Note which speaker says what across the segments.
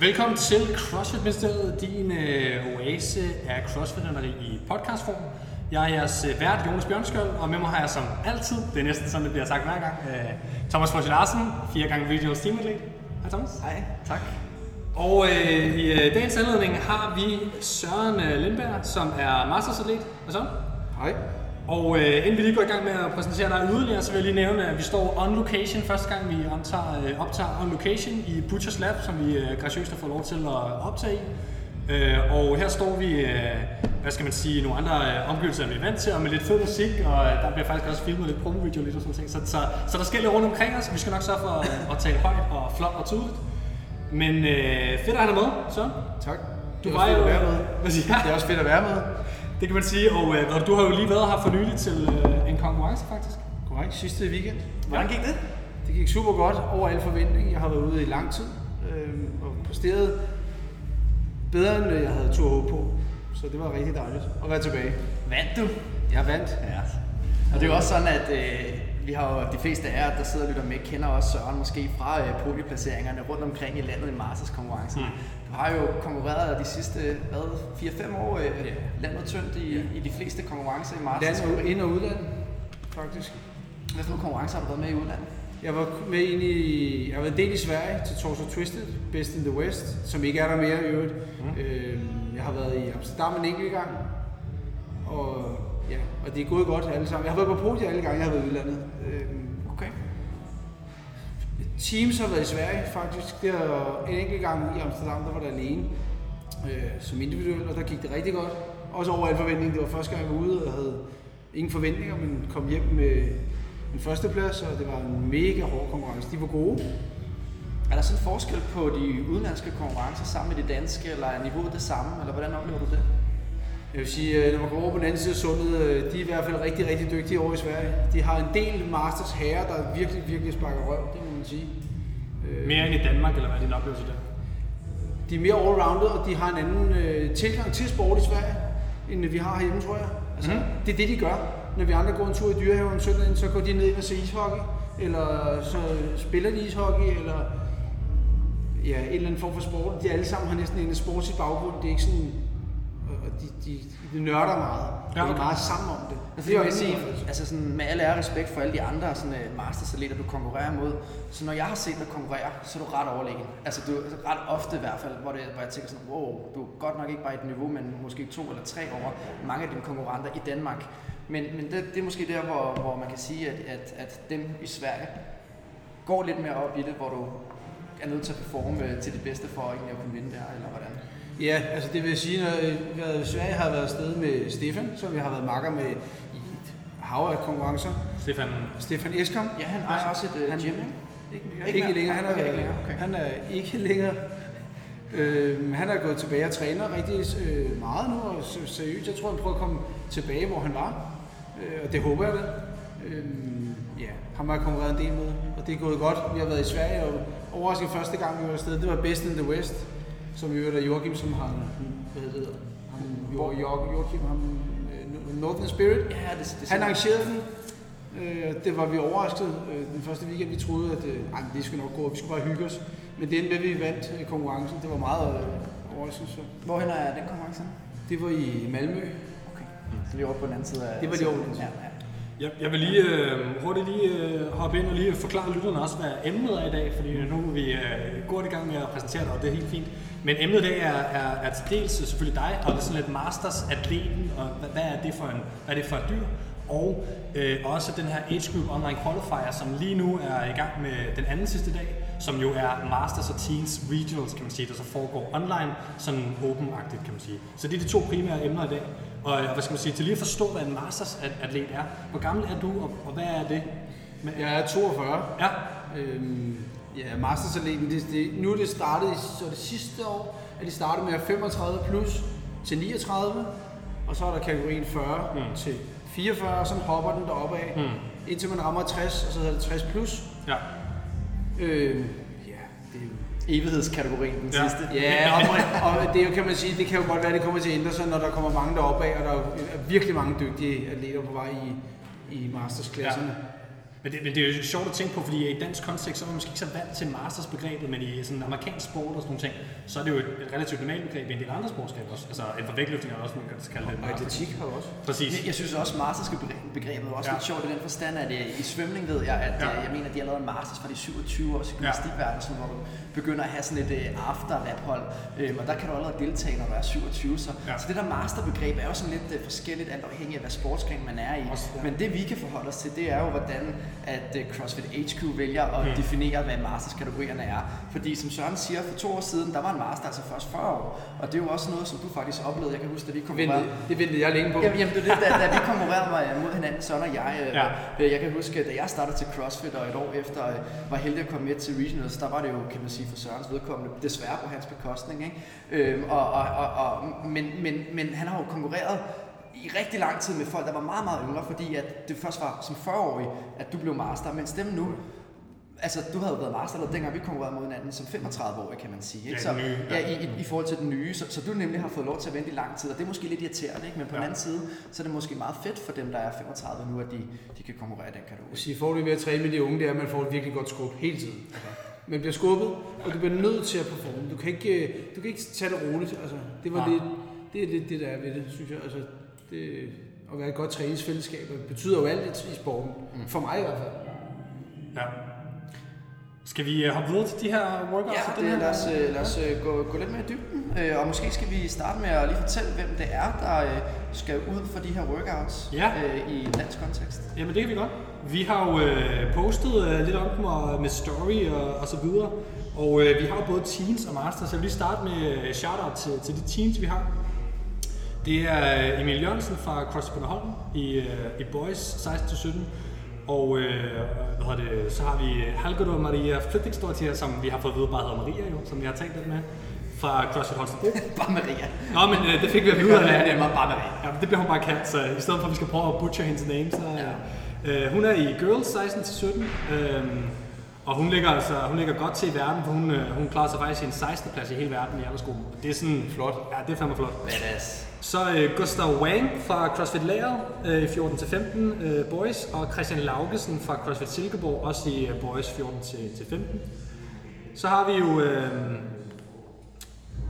Speaker 1: Velkommen til CrossFit Ministeriet, din øh, oase af crossfit i podcastform. Jeg er jeres øh, vært, Jonas Bjørnskjold, og med mig har jeg som altid, det er næsten sådan, det bliver sagt hver gang, øh, Thomas Forsjø Larsen, fire gange regional team athlete. Hej Thomas.
Speaker 2: Hej, tak.
Speaker 1: Og øh, i øh, dagens anledning har vi Søren øh, Lindberg, som er mastersatlet. Hvad så?
Speaker 2: Hej.
Speaker 1: Og øh, inden vi lige går i gang med at præsentere dig yderligere, så vil jeg lige nævne, at vi står on location første gang, vi optager, øh, optager on location i Butchers Lab, som vi øh, graciøst har fået lov til at optage i. Øh, og her står vi, øh, hvad skal man sige, nogle andre øh, omgivelser, vi er vant til, og med lidt fed musik, og øh, der bliver faktisk også filmet lidt promo-video lidt og sådan ting. Så, så, så der sker lidt rundt omkring os, vi skal nok sørge for at, at tale højt og flot og tydeligt. Men øh, fedt at have dig med, så.
Speaker 2: Tak.
Speaker 1: Du
Speaker 2: det er
Speaker 1: var
Speaker 2: også
Speaker 1: jo...
Speaker 2: fedt at være med.
Speaker 1: Hvad siger
Speaker 2: Det er også fedt at være med.
Speaker 1: Det kan man sige, og øh, du har jo lige været her for nylig til øh, en konkurrence faktisk.
Speaker 2: Korrekt. Sidste weekend.
Speaker 1: Hvordan gik det?
Speaker 2: Det gik super godt, over al forventning. Jeg har været ude i lang tid øh, og præsteret bedre, end jeg havde tur håbe på. Så det var rigtig dejligt at være tilbage.
Speaker 3: Vandt du?
Speaker 2: Jeg vandt.
Speaker 3: Ja. Og det er jo også sådan, at øh, vi har jo de fleste af jer, der sidder og lytter med, kender også Søren måske fra øh, podieplaceringerne rundt omkring i landet i Masters konkurrencen. Mm. Du har jo konkurreret de sidste hvad, 4-5 år øh, yeah. landet tyndt i, yeah. i de fleste konkurrencer i Masters.
Speaker 2: Land og ind- og udland, faktisk.
Speaker 3: Hvad for konkurrencer har du været med i udlandet?
Speaker 2: Jeg var med ind i, jeg har været del i Sverige til Torso Twisted, Best in the West, som ikke er der mere i øvrigt. Mm. Øh, jeg har været i Amsterdam en enkelt gang, og, ja, og det er gået godt alle sammen. Jeg har været på podiet alle gange, jeg har været i udlandet. Øh,
Speaker 3: Okay.
Speaker 2: Teams har været i Sverige faktisk. Det er en enkelt gang i Amsterdam, der var der alene øh, som individuel, og der gik det rigtig godt. Også over al forventning. Det var første gang, jeg var ude, og jeg havde ingen forventninger, men kom hjem med en førsteplads, og det var en mega hård konkurrence. De var gode.
Speaker 3: Er der sådan en forskel på de udenlandske konkurrencer sammen med de danske, eller er niveauet det samme, eller hvordan oplever du det?
Speaker 2: Jeg vil sige, øh, når man går over på den anden side af sundet, øh, de er i hvert fald rigtig, rigtig dygtige over i Sverige. De har en del Masters herrer, der virkelig, virkelig sparker røv, det må man sige. Øh,
Speaker 1: Mere end i Danmark, eller hvad er din oplevelse der?
Speaker 2: De er mere all-rounded, og de har en anden øh, tilgang til sport i Sverige, end vi har herhjemme, tror jeg. Altså, mm. Det er det, de gør. Når vi andre går en tur i dyrehaven om søndagen, så går de ned og ser ishockey, eller så spiller de ishockey, eller ja, en eller anden form for sport. De alle sammen har næsten en sportslig baggrund. Det er ikke sådan, de, de, de nørder meget.
Speaker 1: Ja,
Speaker 2: okay. De er meget sammen om det.
Speaker 3: Altså, det
Speaker 2: er jo
Speaker 3: sige, altså sådan, med alle ære respekt for alle de andre sådan, uh, mastersatleter, du konkurrerer mod, så når jeg har set dig konkurrere, så er du ret overlegen. Altså du altså, ret ofte i hvert fald, hvor, det, hvor jeg tænker sådan, wow, du er godt nok ikke bare i et niveau, men måske to eller tre over mange af dine konkurrenter i Danmark. Men, men det, det er måske der, hvor, hvor man kan sige, at, at, at dem i Sverige går lidt mere op i det, hvor du er nødt til at performe øh, til det bedste for egentlig at kunne vinde der, eller hvordan?
Speaker 2: Ja, altså det vil sige, når jeg været i Sverige har jeg været afsted med Stefan, som jeg har været makker med i et hav af konkurrencer.
Speaker 1: Stefan,
Speaker 2: Stefan Eskom.
Speaker 3: Ja, han ejer også et uh,
Speaker 2: Han-
Speaker 3: gym, ikke?
Speaker 2: Ikke, ikke længere. Han er,
Speaker 3: ikke længere. Okay.
Speaker 2: han er ikke længere. Øh, han er gået tilbage og træner rigtig øh, meget nu, og se- seriøst. Jeg tror, han prøver at komme tilbage, hvor han var. Øh, og det håber jeg da. Øh, ja, ham har jeg konkurreret en del med, og det er gået godt. Vi har været i Sverige, og overrasket første gang, vi var afsted, det var Best in the West, som i øvrigt er Joachim, som har, hvad hedder det, ham, jo, jo, Joachim, ham, øh, Northern Spirit.
Speaker 3: Ja, det, det
Speaker 2: Han arrangerede den. Øh, det var vi overrasket øh, den første weekend. Vi troede, at øh, ej, men det skulle nok gå, vi skulle bare hygge os. Men det endte med, at vi vandt øh, konkurrencen. Det var meget øh, overraskende. Så.
Speaker 3: Hvorhen er den konkurrence?
Speaker 2: Det var i Malmø.
Speaker 3: Okay. Så lige over på den anden side af...
Speaker 2: Det var lige over på den
Speaker 3: Ja,
Speaker 2: side.
Speaker 3: ja.
Speaker 1: jeg, jeg vil lige øh, hurtigt lige øh, hoppe ind og lige forklare lytterne også, hvad emnet er i dag, fordi nu er vi øh, godt i gang med at præsentere det, og det er helt fint. Men emnet i dag er, er, er til dels selvfølgelig dig, og det er sådan lidt masters atleten, og hvad, hvad er det for en, hvad er det for et dyr? Og øh, også den her Age Group Online Qualifier, som lige nu er i gang med den anden sidste dag, som jo er Masters og Teens Regionals, kan man sige, der så foregår online, sådan åbenagtigt, kan man sige. Så det er de to primære emner i dag. Og øh, hvad skal man sige, til lige at forstå, hvad en Masters atlet er. Hvor gammel er du, og, og hvad er det? Men,
Speaker 2: Jeg er 42.
Speaker 1: ja,
Speaker 2: Øhm, ja, Mastersaleten, det, det, nu er det startet, i- så det sidste år, at de startede med 35 plus til 39, og så er der kategorien 40
Speaker 1: Mm.
Speaker 2: til 44, og så hopper den deroppe af,
Speaker 1: Mm.
Speaker 2: indtil man rammer 60, og så hedder det 60 plus.
Speaker 1: ja.
Speaker 2: Øh, ja, det,
Speaker 3: evighedskategorien, den
Speaker 1: Ja.
Speaker 3: sidste.
Speaker 2: Ja, og, og det er jo, kan man sige, det kan jo godt være, det kommer til at ændre sig, når der kommer mange deroppe af, og der er jo virkelig mange dygtige atleter på vej i, i mastersklasserne.
Speaker 1: Men det, men det er jo sjovt at tænke på, fordi i dansk kontekst, så er man måske ikke så vant til mastersbegrebet, men i sådan amerikansk sport og sådan nogle ting, så er det jo et, et relativt normalt begreb i en del andre sportsgreb også. Altså inden for vægtløftning er også, man kan kalde det
Speaker 2: Og atletik har også.
Speaker 1: Præcis.
Speaker 3: Jeg, jeg synes også, mastersbegrebet er også
Speaker 1: Ja.
Speaker 3: lidt sjovt i den forstand, at øh, i svømning ved jeg, at
Speaker 1: Ja.
Speaker 3: ja. jeg mener, at de har lavet en masters fra de 27 års i gymnastikverdenen, sådan, hvor du begynder at have sådan et uh, after hold øhm, og der kan du allerede deltage, når du er 27. Så,
Speaker 1: Ja.
Speaker 3: så det der masterbegreb er jo sådan lidt uh, forskelligt, alt afhængig af, hvad sportsgren man er i.
Speaker 1: Også, ja.
Speaker 3: Men det vi kan forholde os til, det er jo, hvordan at uh, CrossFit HQ vælger at
Speaker 1: Mm.
Speaker 3: definere, hvad masterskategorierne er. Fordi som Søren siger, for to år siden, der var en master altså først 40 år. Og det er jo også noget, som du faktisk oplevede. Jeg kan huske, da vi kom
Speaker 2: Ventede, det ventede jeg længe på.
Speaker 3: Jamen, jamen det er det, da, da vi konkurrerede mig mod hinanden, Søren og jeg. Øh,
Speaker 1: Ja.
Speaker 3: ja. Jeg kan huske, da jeg startede til CrossFit, og et år efter øh, var heldig at komme med til Regionals, der var det jo, kan man sige, for Sørens vedkommende, desværre på hans bekostning. Ikke? Øhm, og, og, og, og, men, men, men han har jo konkurreret i rigtig lang tid med folk, der var meget, meget yngre, fordi at det først var som 40-årig, at du blev master, mens dem nu, Altså, du havde jo været master, eller dengang vi konkurrerede mod hinanden som 35-årig, kan man sige. Ikke? Så,
Speaker 1: ja.
Speaker 3: i, i, i, forhold til den nye. Så, så du nemlig har fået lov til at vente i lang tid, og det er måske lidt irriterende, ikke? men på
Speaker 1: Ja.
Speaker 3: ja. den anden side, så er det måske meget fedt for dem, der er 35 nu, at de, de kan konkurrere i den
Speaker 2: Jeg
Speaker 3: kategori.
Speaker 2: vil sige, fordelen ved at træne med de unge, det er, at man får et virkelig godt skub hele tiden. Man bliver skubbet, og du bliver nødt til at performe. Du kan ikke, øh, du kan ikke tage det roligt. Altså, det, var lidt, det er lidt det, der er ved det, synes jeg. Altså, det, at være et godt træningsfællesskab betyder jo alt i sporten. For mig i hvert fald.
Speaker 1: Ja. Skal vi øh, hoppe videre til de her workouts?
Speaker 3: Ja, det,
Speaker 1: her?
Speaker 3: lad os, øh, lad os øh, gå, gå lidt mere i dybden, øh, og måske skal vi starte med at lige fortælle, hvem det er, der øh, skal ud for de her workouts
Speaker 1: Ja.
Speaker 3: øh, i dansk kontekst.
Speaker 1: Jamen det kan vi godt. Vi har jo øh, postet øh, lidt om dem og, med story og, og så videre. Og øh, vi har jo både teens og masters, så jeg vil lige starte med øh, shoutout til, til de teens, vi har. Det er øh, Emil Jørgensen fra CrossFit Bornholm i, øh, i Boys 16-17. Og øh, hvad det, så har vi Halgado Maria Flyttingsdortier, som vi har fået at vide bare hedder Maria jo, som vi har talt lidt med, fra CrossFit Holstebro.
Speaker 3: Bare Maria.
Speaker 1: Nå, men øh, det fik vi at vide.
Speaker 3: Det nemmere, bare Maria.
Speaker 1: Ja, det bliver hun bare kaldt, så i stedet for at vi skal prøve at butcher hendes name, så... Ja. Øh, hun er i Girls 16-17, øh, og hun ligger, altså, hun ligger godt til i verden, for hun, øh, hun klarer sig faktisk i en 16. plads i hele verden i aldersgruppen. Det er sådan...
Speaker 2: Flot.
Speaker 1: Ja, det er fandme flot.
Speaker 3: Badass.
Speaker 1: Så øh, Gustav Wang fra CrossFit Lager øh, i 14-15 øh, boys, og Christian Laugesen fra CrossFit Silkeborg også i øh, boys 14-15. Så har vi jo, øh,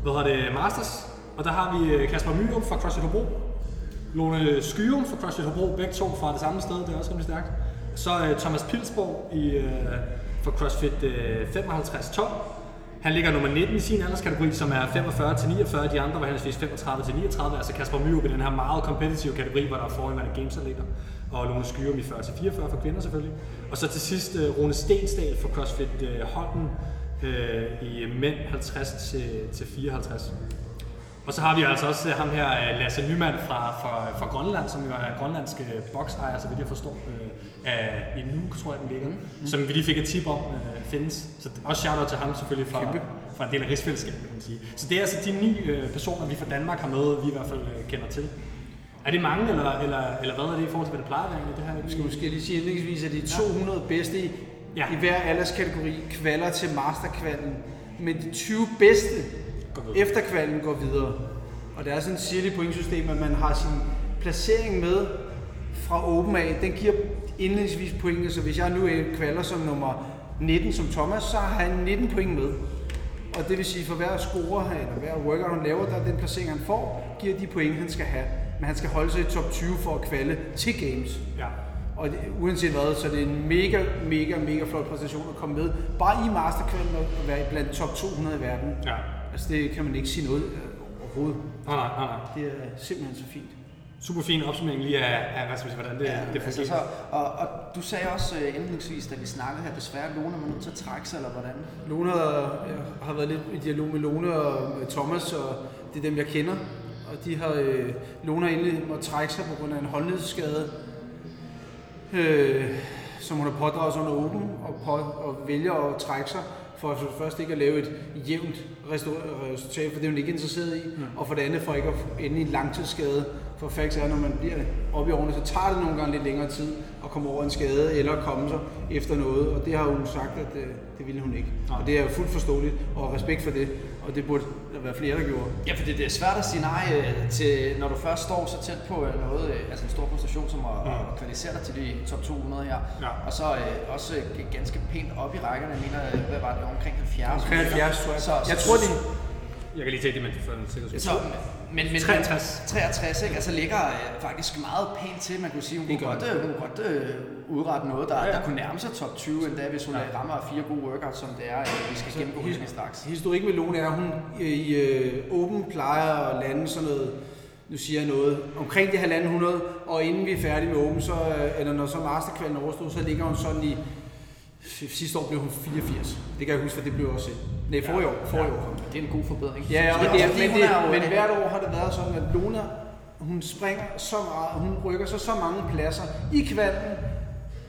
Speaker 1: hvad hedder det, Masters, og der har vi øh, Kasper Myrup fra CrossFit Hobro, Lone Skyum fra CrossFit Hobro, begge to fra det samme sted, det er også rimelig stærkt. Så øh, Thomas Pilsborg i, øh, fra CrossFit øh, 55-12. Han ligger nummer 19 i sin alderskategori, som er 45 til 49. De andre var henholdsvis 35 til 39. Altså Kasper Myrup i den her meget kompetitive kategori, hvor der er forhåndværende gamesatleter. Og Lone Skyrum i 40-44 for kvinder selvfølgelig. Og så til sidst øh, Rune Stensdal fra CrossFit øh, Holden øh, i mænd 50 til, til 54. Og så har vi altså også øh, ham her, øh, Lasse Nyman fra, fra, fra Grønland, som jo er grønlandsk boksejer, så vidt jeg forstår, øh, af, i Nuuk, tror jeg, den ligger, mm. som vi lige fik et tip om øh, findes. Så også shout-out til ham selvfølgelig fra,
Speaker 2: Kæmpe.
Speaker 1: fra en del af rigsfællesskabet, kan man sige. Så det er altså de ni øh, personer, vi fra Danmark har med, vi i hvert fald øh, kender til. Er det mange, eller, eller, eller hvad er det i forhold til, hvad det plejer at være egentlig, det her?
Speaker 2: Vi skal måske lige sige indlægsvis, at de 200 bedste i,
Speaker 1: Ja.
Speaker 2: i hver alderskategori kvalder til masterkvalen. Men de 20 bedste Efter kvalen går videre. Og der er sådan et sirligt pointsystem, at man har sin placering med fra åben af. Den giver indlægsvis point. Så hvis jeg nu er kvalder som nummer 19 som Thomas, så har han 19 point med. Og det vil sige, for hver scorer, han- eller hver workout han laver, der er den placering han får, giver de point, han skal have. Men han skal holde sig i top 20 for at kvalde til games.
Speaker 1: Ja.
Speaker 2: Og det, uanset hvad, så er det en mega, mega, mega flot præstation at komme med. Bare i masterkvalen og være blandt top 200 i verden.
Speaker 1: Ja.
Speaker 2: Altså det kan man ikke sige noget øh, overhovedet.
Speaker 1: Nej, nej, nej.
Speaker 2: Det er simpelthen så fint.
Speaker 1: Super fin opsummering lige af, af hvad skal sige, hvordan det,
Speaker 3: Ja,
Speaker 1: det
Speaker 3: altså,
Speaker 1: fungerer.
Speaker 3: så, og, og du sagde også uh, indledningsvis, da vi snakkede her, desværre Lone var nødt til at trække sig, eller hvordan?
Speaker 2: Lone har, jeg har været lidt i dialog med Lone og med Thomas, og det er dem, jeg kender. Og de har, øh, Lone har egentlig måttet trække sig på grund af en håndledsskade, øh, som hun har pådraget sig under åben, og, på, og vælger at trække sig. For for det første ikke at lave et jævnt resultat, for det er hun ikke interesseret i, mm. og for det andet for ikke at ende i en langtidsskade. For facts er, når man bliver oppe i årene, så tager det nogle gange lidt længere tid at komme over en skade eller komme sig efter noget, og det har hun sagt, at øh, det ville hun ikke.
Speaker 1: Nej.
Speaker 2: Og det er jo fuldt forståeligt, og respekt for det, og det burde være flere, der gjorde.
Speaker 3: Ja, for det, det er svært at sige nej øh, til, når du først står så tæt på øh, noget, øh, altså en stor præstation, som at,
Speaker 1: Ja.
Speaker 3: at kvalificere dig til de top 200 her.
Speaker 1: Ja.
Speaker 3: Og så øh, også ganske pænt op i rækkerne. Jeg mener, hvad var det, omkring 70?
Speaker 2: Omkring 70, tror jeg.
Speaker 3: Så,
Speaker 2: Jeg
Speaker 3: så,
Speaker 2: tror, det
Speaker 1: Jeg kan lige tage det, men for en sikkerheds
Speaker 3: Så, men, men,
Speaker 1: 63.
Speaker 3: 63, ikke? Altså ligger øh, faktisk meget pænt til. Man kunne sige, hun
Speaker 2: Det
Speaker 3: kunne godt, øh, hun kunne godt øh, udrette noget, der,
Speaker 1: Ja, ja.
Speaker 3: der kunne nærme sig top 20 endda, hvis hun
Speaker 1: Ja.
Speaker 3: ja. rammer fire gode workouts, som det er, øh, vi skal gennemgå
Speaker 2: his-
Speaker 3: lige straks.
Speaker 2: Historik med Lone er, at hun i øh, Open plejer at lande sådan noget, nu siger jeg noget, omkring det halvanden hundrede, og inden vi er færdige med Open, så, øh, eller når så masterkvalen overstod, så ligger hun sådan i, sidste år blev hun 84. Det kan jeg huske, for det blev også set. Nej, forrige år. Forrige år.
Speaker 3: Det er en god forbedring.
Speaker 2: Ja, og
Speaker 3: er
Speaker 2: det er, men, det, men
Speaker 3: øh,
Speaker 2: hvert år har det været sådan, at Luna, hun springer så meget, hun rykker så så mange pladser i kvalden,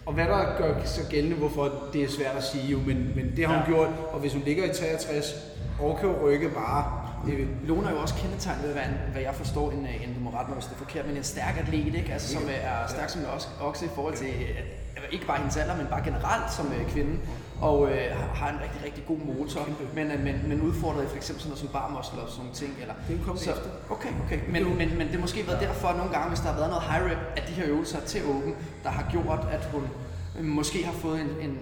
Speaker 2: og hvad der gør sig gældende, hvorfor det er svært at sige jo, men, men det har hun
Speaker 1: Ja.
Speaker 2: gjort, og hvis hun ligger i 63, og kan rykke bare, det,
Speaker 3: Lone er jo også kendetegnet ved at en, hvad jeg forstår, en, øh, en du må rette mig, hvis det er forkert, men en stærk atlet, ikke? Altså, som øh, er stærk som en okse i forhold til, øh, ikke bare hendes alder, men bare generelt som øh, kvinde, og øh, har- en rigtig, rigtig god motor, men, øh, men, men udfordret i for eksempel sådan noget som barmuskel og sådan nogle ting. Eller,
Speaker 2: Det er
Speaker 3: så,
Speaker 2: efter.
Speaker 3: Okay, okay. Men, men, men det har måske været derfor nogle gange, hvis der har været noget high rep af de her øvelser til åben, der har gjort, at hun øh, måske har fået en, en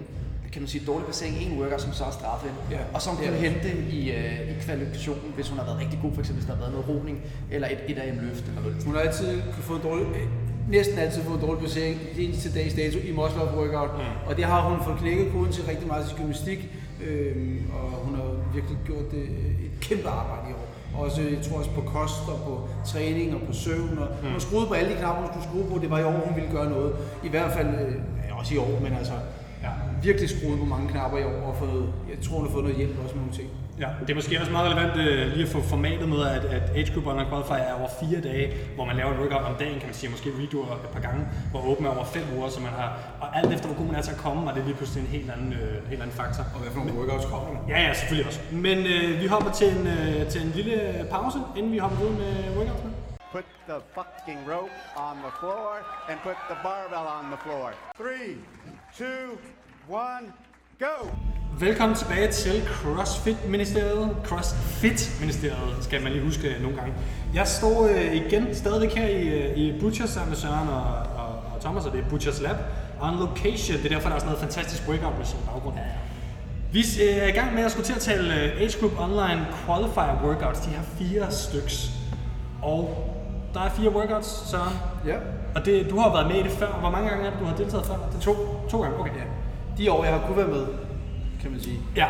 Speaker 3: kan man sige, dårlig placering i en worker, som så er straffet.
Speaker 2: Ja.
Speaker 3: Og som
Speaker 2: Ja.
Speaker 3: kunne hente i, øh, i kvalifikationen, hvis hun har været rigtig god, for eksempel hvis der har været noget roning, eller et, et AM løft, eller noget.
Speaker 2: hun har altid fået dårlig, øh, næsten altid fået dårlig placering indtil til dags dato i up workout, mm. og det har hun fået knækket koden til rigtig meget til gymnastik, øh, og hun har virkelig gjort det, øh, et kæmpe arbejde i år. Også, jeg tror også på kost og på træning og på søvn, og hun har skruet på alle de knapper, hun skulle skrue på. Det var i år, hun ville gøre noget. I hvert fald, øh, også i år, men altså. Virkelig skruet på mange knapper i år, og fået, jeg tror, hun har fået noget hjælp også med nogle ting.
Speaker 1: Ja, det er måske også meget relevant øh, lige at få formatet med, at, at Age Group Online Qualifier er over fire dage, hvor man laver et workout om dagen, kan man sige, måske redoer et par gange, hvor åben er over fem uger, så man har, og alt efter hvor god man er til at komme, er det lige pludselig en helt anden, øh, helt anden faktor.
Speaker 2: Og hvad for nogle workouts kommer der?
Speaker 1: Ja, ja, selvfølgelig også. Men øh, vi hopper til en, øh, til en lille pause, inden vi hopper ud med workoutsene.
Speaker 4: Put the fucking rope on the floor and put the barbell on the floor. Three, two, one, go!
Speaker 1: Velkommen tilbage til CrossFit-ministeriet. CrossFit-ministeriet skal man lige huske nogle gange. Jeg står øh, igen stadigvæk her i, øh, i Butchers sammen med Søren og, og, og Thomas, og det er Butchers Lab. On location, det er derfor, der er sådan noget fantastisk workout med sin baggrund. Vi øh, er i gang med at skulle til at tale øh, Age Group Online Qualifier Workouts. De har fire styks. Og der er fire workouts, Søren.
Speaker 2: Ja.
Speaker 1: Og det, du har været med i det før. Hvor mange gange er det, du har deltaget før? Det er to. To gange, okay.
Speaker 2: ja. De år, jeg har kunne være med, kan man sige.
Speaker 1: Ja.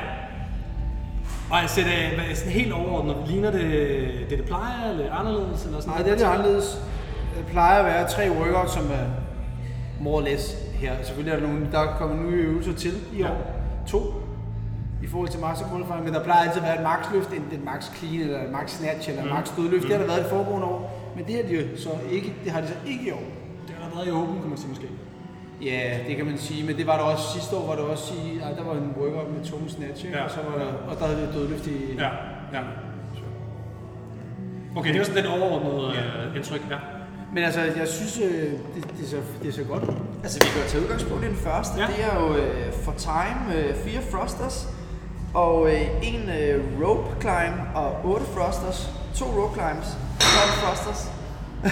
Speaker 1: Og altså, det er sådan helt overordnet. Ligner det det, det plejer, eller anderledes? Eller sådan
Speaker 2: Nej, det er lidt anderledes. Det plejer at være tre workouts, som er more or less her. Selvfølgelig er der nogle, der er kommet nye øvelser til i
Speaker 1: Ja.
Speaker 2: år. To i forhold til max qualifying, men der plejer altid at være et max løft, enten et max clean, eller et max snatch, eller et max dødløft. Det har der været i foregående år, men det, er de så ikke, det har de så ikke i år.
Speaker 1: Det har der været i åben, kan man sige måske.
Speaker 2: Ja, det kan man sige, men det var der også sidste år, var der også i, nej, der var en workout med tung snatch?
Speaker 1: Ja.
Speaker 2: og, så var der, og der havde vi dødløft i...
Speaker 1: Ja, ja. Okay, det er jo sådan lidt overordnet øh, indtryk, ja.
Speaker 2: Men altså, jeg synes, øh, det, det, ser, det ser godt ud.
Speaker 3: Altså, vi kan jo tage udgangspunkt i den første.
Speaker 1: Ja.
Speaker 3: Ja. Det er jo øh, for time, øh, fire thrusters, og øh, en øh, rope climb og otte thrusters, to rope climbs, 12 thrusters,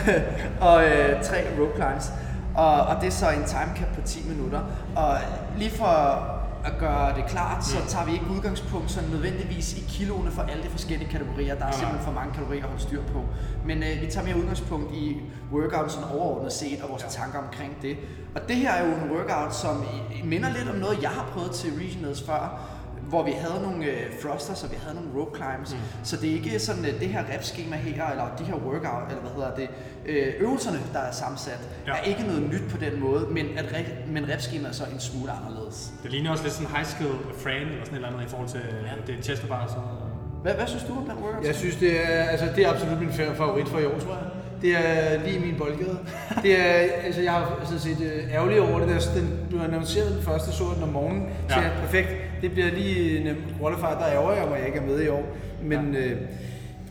Speaker 3: og øh, tre rope climbs. Og, og det er så en time cap på 10 minutter. Og lige for at gøre det klart, så tager vi ikke udgangspunkt sådan nødvendigvis i kiloene for alle de forskellige kategorier. Der er simpelthen for mange kalorier at holde styr på. Men øh, vi tager mere udgangspunkt i workout sådan overordnet set og vores ja. tanker omkring det. Og det her er jo en workout, som minder lidt om noget, jeg har prøvet til regionals før, hvor vi havde nogle øh, thrusters og vi havde nogle rope climbs. Mm. Så det er ikke sådan øh, det her repskema her, eller de her workout, eller hvad hedder det, øh, øvelserne, der er sammensat,
Speaker 1: Ja.
Speaker 3: er ikke noget nyt på den måde, men, at re- men repskema er så en smule anderledes.
Speaker 1: Det ligner også lidt sådan high skill frame eller sådan et eller andet i forhold til ja. det chest bar. Så...
Speaker 3: Hvad, hvad synes du om den workout?
Speaker 2: Jeg synes, det er, altså, det er absolut min fa- favorit for i år, tror jeg. Det er lige min boldgade. Det er, altså, jeg har sådan set øh, ærgerlig over det. Der, den blev annonceret den første, så jeg den om morgenen. Så
Speaker 1: Ja.
Speaker 2: ja. perfekt. Det bliver lige en qualifier, der ærger jeg mig, at jeg ikke er med i år. Men øh,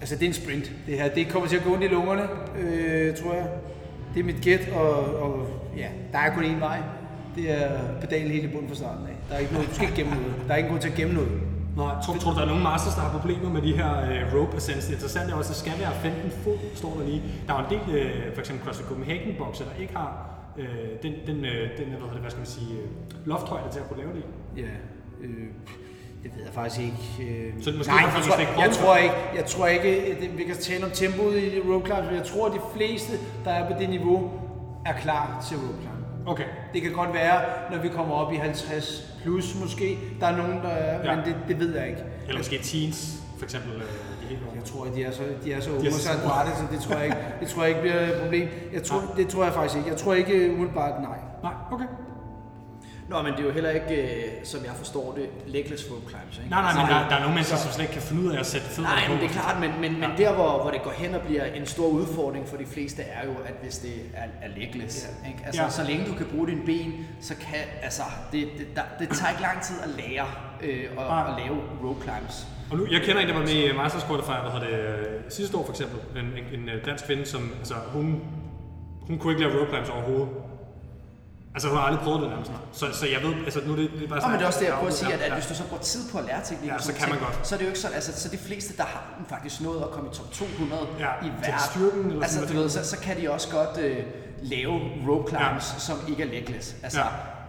Speaker 2: altså, det er en sprint. Det her, det kommer til at gå ondt i lungerne, øh, tror jeg. Det er mit gæt, og, og ja, der er kun én vej. Det er helt i bunden fra starten af. Der er ikke noget, du skal ikke gemme noget. Der er ikke grund til at gemme noget.
Speaker 1: Nej, tror, tror du, der er nogle masters, der har problemer med de her øh, rope ascents? Det interessante er også, at det skal være 15 fod, står der lige. Der er en del, øh, for eksempel CrossFit Copenhagen bokser, der ikke har øh, den, den, øh, den hvad, det, hvad skal man sige, øh, lofthøjde til at kunne lave det i.
Speaker 2: Ja, øh, det ved jeg faktisk ikke. Øh,
Speaker 1: Så måske
Speaker 2: nej, jeg, tror, jeg, tror ikke, jeg tror ikke, at det, vi kan tale om tempoet i rope climbs, men jeg tror, at de fleste, der er på det niveau, er klar til rope climb.
Speaker 1: Okay.
Speaker 2: Det kan godt være, når vi kommer op i 50 plus måske. Der er nogen, der er,
Speaker 1: Ja.
Speaker 2: men det, det ved jeg ikke.
Speaker 1: Eller måske teens, for eksempel. Øh.
Speaker 2: Jeg tror, at de er så, de er så unge
Speaker 1: så
Speaker 2: adrætte, så det tror jeg ikke, det tror jeg ikke bliver et problem. Jeg tror, det tror jeg faktisk ikke. Jeg tror ikke umiddelbart nej.
Speaker 1: Nej, okay.
Speaker 3: Nå, men det er jo heller ikke, øh, som jeg forstår det, legless rope climbs, ikke?
Speaker 1: Nej, nej, men
Speaker 3: Altså,
Speaker 1: der, der er nogle mennesker, som slet ikke kan finde ud af at sætte fødderne
Speaker 3: Nej,
Speaker 1: på.
Speaker 3: men det er klart, men, men, men der, hvor, hvor det går hen og bliver en stor udfordring for de fleste, er jo, at hvis det er, er legless, ikke? Altså,
Speaker 1: Ja.
Speaker 3: så længe du kan bruge dine ben, så kan, altså, det, det, der, det tager ikke lang tid at lære øh, at,
Speaker 1: Nej.
Speaker 3: at lave rope climbs.
Speaker 1: Og nu, jeg kender en, der var med i Masters Qualifier, hvad hedder det, øh, sidste år for eksempel. En, en, en øh, dansk kvinde, som, altså, hun, hun kunne ikke lave rope climbs overhovedet. Altså, hun har aldrig prøvet det nærmest. Så, så jeg ved, altså, nu er det, det er bare
Speaker 3: Nå, men det er også det, jeg prøver at sige,
Speaker 1: Ja,
Speaker 3: at, at
Speaker 1: ja.
Speaker 3: hvis du så bruger tid på at lære teknik,
Speaker 1: Ja, så
Speaker 3: sådan
Speaker 1: kan man
Speaker 3: ting,
Speaker 1: godt.
Speaker 3: så er det jo ikke sådan, altså, så de fleste, der har faktisk nået at komme i top 200
Speaker 1: Ja,
Speaker 3: i verden,
Speaker 1: styrken eller
Speaker 3: altså,
Speaker 1: sådan
Speaker 3: du ved, så, så kan de også godt øh, lave rope climbs,
Speaker 1: Ja.
Speaker 3: som ikke er legless. Altså,
Speaker 1: Ja.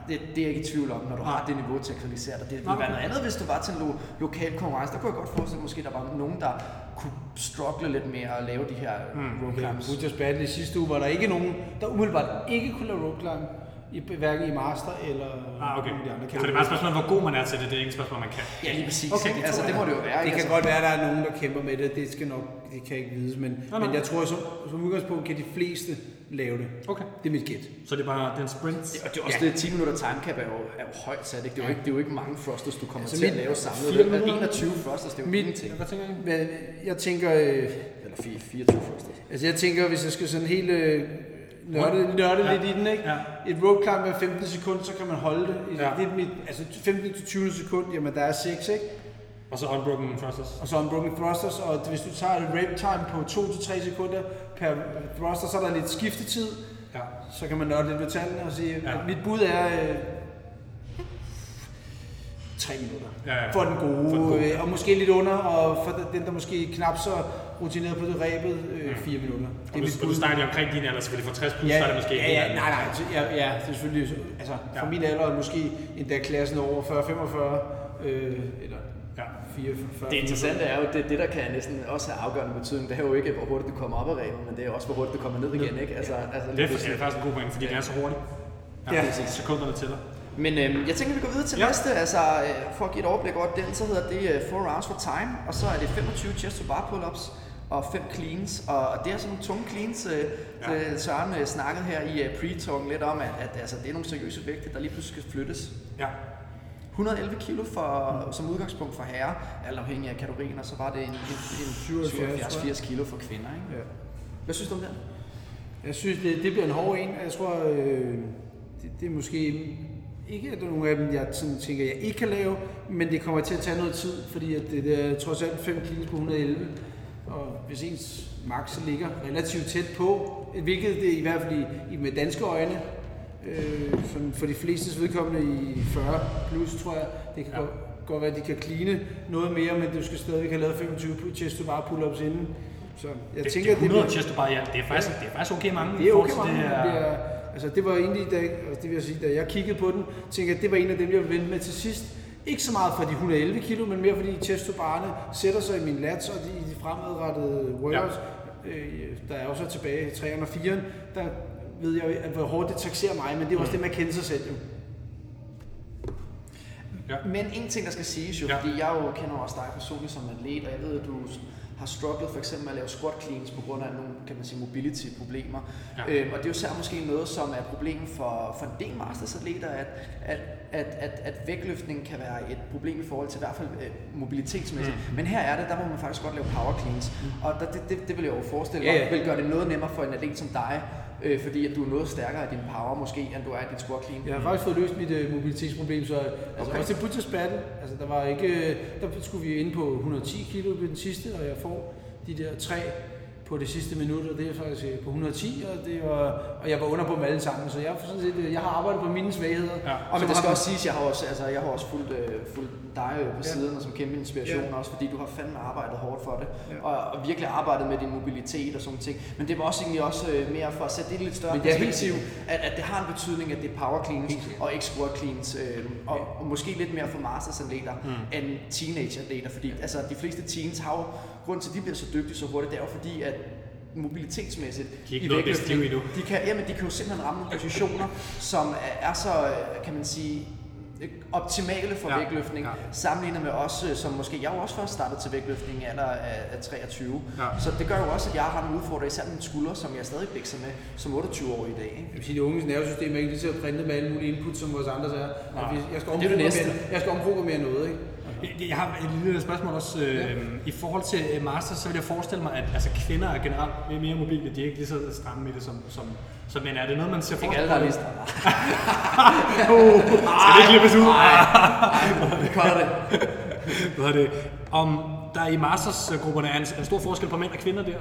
Speaker 3: det, det er jeg ikke i tvivl om, når du
Speaker 1: Nej.
Speaker 3: har det niveau til at kvalificere dig. Det ville være
Speaker 1: okay.
Speaker 3: noget andet, hvis du var til en lo- lokal konkurrence. Der kunne jeg godt forestille mig, måske der var nogen, der kunne struggle lidt med at lave de her
Speaker 1: Mm,
Speaker 3: rope climbs.
Speaker 2: Butchers Battle i sidste uge var der ikke nogen, der umiddelbart ikke kunne lave rope climb, i, hverken i master eller
Speaker 1: Ah, okay.
Speaker 2: nogle af de andre
Speaker 1: Så det er bare et spørgsmål, om, hvor god man er til det. Det er ikke et spørgsmål, man kan.
Speaker 3: Ja, lige præcis.
Speaker 1: Okay,
Speaker 3: ikke? altså, det må det jo være.
Speaker 2: Det kan
Speaker 3: altså,
Speaker 2: godt være, at der er nogen, der kæmper med det. Det skal nok, det kan ikke vides, men,
Speaker 1: nej.
Speaker 2: men jeg tror, som, som udgangspunkt kan de fleste lave det.
Speaker 1: Okay.
Speaker 2: Det er mit gæt.
Speaker 1: Så det er bare den sprint.
Speaker 3: Og det er også ja. det 10 minutter timecap er jo, er jo højt sat. Ikke? Det, er jo ikke, det er jo ikke mange thrusters, du kommer
Speaker 2: Altså,
Speaker 3: til at lave samlet.
Speaker 2: fire
Speaker 3: Det er
Speaker 2: minutter-
Speaker 3: 21 thrusters, det er jo
Speaker 2: Mit-
Speaker 3: ingenting.
Speaker 1: Hvad tænker I?
Speaker 2: Men jeg tænker, øh,
Speaker 3: Eller 4, 24 thrusters.
Speaker 2: altså jeg tænker, hvis jeg skal sådan helt øh, nørde, nørde
Speaker 1: Ja.
Speaker 2: lidt i den, ikke?
Speaker 1: Ja.
Speaker 2: Et rope climb med 15 sekunder, så kan man holde det. I,
Speaker 1: Ja.
Speaker 2: det er mit, altså 15 til 20 sekunder, jamen der er 6, ikke?
Speaker 1: Og så unbroken thrusters.
Speaker 2: Og så unbroken thrusters, og hvis du tager et rep time på 2-3 sekunder per thruster, så er der lidt skiftetid.
Speaker 1: Ja.
Speaker 2: Så kan man nørde lidt ved tallene og sige,
Speaker 1: Ja.
Speaker 2: at mit bud er øh, 3 minutter.
Speaker 1: Ja, ja.
Speaker 2: For den gode,
Speaker 1: For den gode,
Speaker 2: øh, og måske lidt under, og for den, der måske er knap så rutineret på det rebet, øh, 4 minutter.
Speaker 1: Og du, du snakker lige omkring din alder, selvfølgelig for 60 plus,
Speaker 2: Ja,
Speaker 1: så er det måske
Speaker 2: ja, ja, nej, nej, så- ja, ja, det er selvfølgelig, altså for
Speaker 1: Ja.
Speaker 2: min alder er måske endda klassen over 40-45, øh, eller
Speaker 1: Ja.
Speaker 2: 44.
Speaker 3: Det interessante er jo, det, det der kan næsten også have afgørende betydning, det er jo ikke, hvor hurtigt du kommer op ad rebet, men det er også, hvor hurtigt du kommer ned igen. Ikke? Altså, altså,
Speaker 1: Det er, det er faktisk en god point, fordi det er så hurtigt.
Speaker 2: Ja.
Speaker 1: præcis. Sekunderne tæller.
Speaker 3: Men øhm, jeg tænker, vi går videre til
Speaker 1: Ja.
Speaker 3: ja. næste. Altså, øh, for at give et overblik over den, så hedder det 4 rounds for time, og så er det 25 chest to bar pull-ups og 5 cleans. Og, og det er sådan nogle tunge cleans. Øh,
Speaker 1: Ja.
Speaker 3: ja. Søren øh, snakkede her i uh, pre-talken lidt om, at, at altså, det er nogle seriøse vægte, der lige pludselig skal flyttes.
Speaker 1: Ja.
Speaker 3: 111 kilo for, som udgangspunkt for herrer, alt afhængig af kategorien, og så var det en, en, en
Speaker 2: 77,
Speaker 3: 77-80 kilo for kvinder. Ikke?
Speaker 2: Ja.
Speaker 3: Hvad synes du om den?
Speaker 2: Jeg synes, det, det bliver en hård en. Jeg tror, øh, det, det er måske ikke, at der er nogle af dem, jeg sådan tænker, jeg ikke kan lave, men det kommer til at tage noget tid, fordi at det, det er trods alt 5 kg på 111. Og hvis ens max ligger relativt tæt på, hvilket det i hvert fald i, med danske øjne, øh, sådan for de flestes vedkommende i 40 plus, tror jeg, det kan
Speaker 1: Ja.
Speaker 2: ja. godt, godt være, at de kan kline noget mere, men du skal stadigvæk have lavet 25 chest to bar pull-ups inden. Så jeg
Speaker 1: Det,
Speaker 2: tænker,
Speaker 1: det er 100
Speaker 2: bliver-
Speaker 1: chest to bar i alt. Det er faktisk, det er faktisk okay mange.
Speaker 2: det er okay mange.
Speaker 1: det
Speaker 2: Det,
Speaker 1: er-
Speaker 2: er, altså, det var egentlig, da, altså, det vil jeg sige, da jeg kiggede på den, tænkte jeg, at det var en af dem, jeg ville vente med til sidst. Ikke så meget for de 111 kilo, men mere fordi chest to barne sætter sig i min lats og de fremadrettede workouts. Ja. Øh, der er også tilbage i 3'eren og 4'eren, der ved jeg, at hvor hårdt det taxerer mig, men det er også det, man kender sig selv jo.
Speaker 1: Ja.
Speaker 3: Men en ting, der skal siges jo,
Speaker 1: ja.
Speaker 3: fordi jeg jo kender også dig personligt som atlet, og jeg ved, at du har strugglet for eksempel med at lave squat cleans på grund af nogle, kan man sige, mobility-problemer.
Speaker 1: Ja.
Speaker 3: Ja. Øhm, og det er jo især måske noget, som er problemet for, for en del masters-atleter, at, at, at, at, at vægtløftning kan være et problem i forhold til i hvert fald øh, mobilitetsmæssigt. Mm. Men her er det, der må man faktisk godt lave power cleans. Mm. Og der, det, det, det vil jeg jo forestille mig,
Speaker 2: ja.
Speaker 3: ja. vil gøre det noget nemmere for en atlet som dig, øh, fordi at du er noget stærkere i din power måske, end du er i dit squat clean.
Speaker 2: Jeg har faktisk fået løst mit uh, mobilitetsproblem, så altså
Speaker 3: Okay.
Speaker 2: også til Butchers Battle, altså der var ikke, øh, der skulle vi ind på 110 kilo ved den sidste, og jeg får de der tre på det sidste minut, og det er faktisk øh, på 110, og, det var, og jeg var under på dem alle sammen, så jeg, sådan set, øh, jeg har arbejdet på mine svagheder.
Speaker 1: Ja.
Speaker 3: Og men det skal
Speaker 2: har
Speaker 3: også siges, jeg har også, altså, jeg har også fulgt, øh, fulgt dig på
Speaker 2: Ja.
Speaker 3: siden og som kæmpe inspiration
Speaker 2: Ja.
Speaker 3: også, fordi du har fandme arbejdet hårdt for det,
Speaker 2: Ja.
Speaker 3: og, og virkelig arbejdet med din mobilitet og sådan ting. Men det var også egentlig også øh, mere for at sætte det lidt større
Speaker 2: Men er
Speaker 3: perspektiv, at, at det har en betydning, at det er power cleans og ikke squat cleans, øh, og, og måske lidt mere for masters atleter mm. end teenage atleter, fordi altså, de fleste teens har grund til, at de bliver så dygtige så hurtigt, det er jo fordi, at mobilitetsmæssigt
Speaker 1: De er ikke
Speaker 3: i vægtløftning,
Speaker 1: endnu.
Speaker 3: de kan, jamen, de kan jo simpelthen ramme nogle positioner, som er, så, øh, kan man sige, øh, optimale for
Speaker 1: Ja,
Speaker 3: vægtløftning,
Speaker 1: ja.
Speaker 3: sammenlignet med os, øh, som måske, jeg har jo også først startet til vægtløftning i alder af, af 23,
Speaker 1: Ja.
Speaker 3: så det gør jo også, at jeg har nogle udfordringer, især mine skuldre, som jeg stadig bikser med som 28 år i dag. Ikke?
Speaker 2: Jeg vil sige, det unges nervesystem er ikke lige til at printe med alle mulige input, som vores andre er. Jeg skal
Speaker 3: Det er det næste.
Speaker 2: omprogrammere, jeg skal omprogrammere noget, ikke?
Speaker 1: Jeg- har et lille spørgsmål også. Ja. I forhold til øh, Masters, så vil jeg forestille mig, at altså, kvinder er generelt mere- mobile. De er ikke lige så stramme i det som, som, som mænd. Er det noget, man ser
Speaker 3: Ikke
Speaker 1: forskel
Speaker 3: alle, der er lige stramme.
Speaker 1: Skal det klippes ud?
Speaker 3: Vi cutter det.
Speaker 1: Hvad er det? Om der i Masters-grupperne er en, en stor forskel på mænd og kvinder der?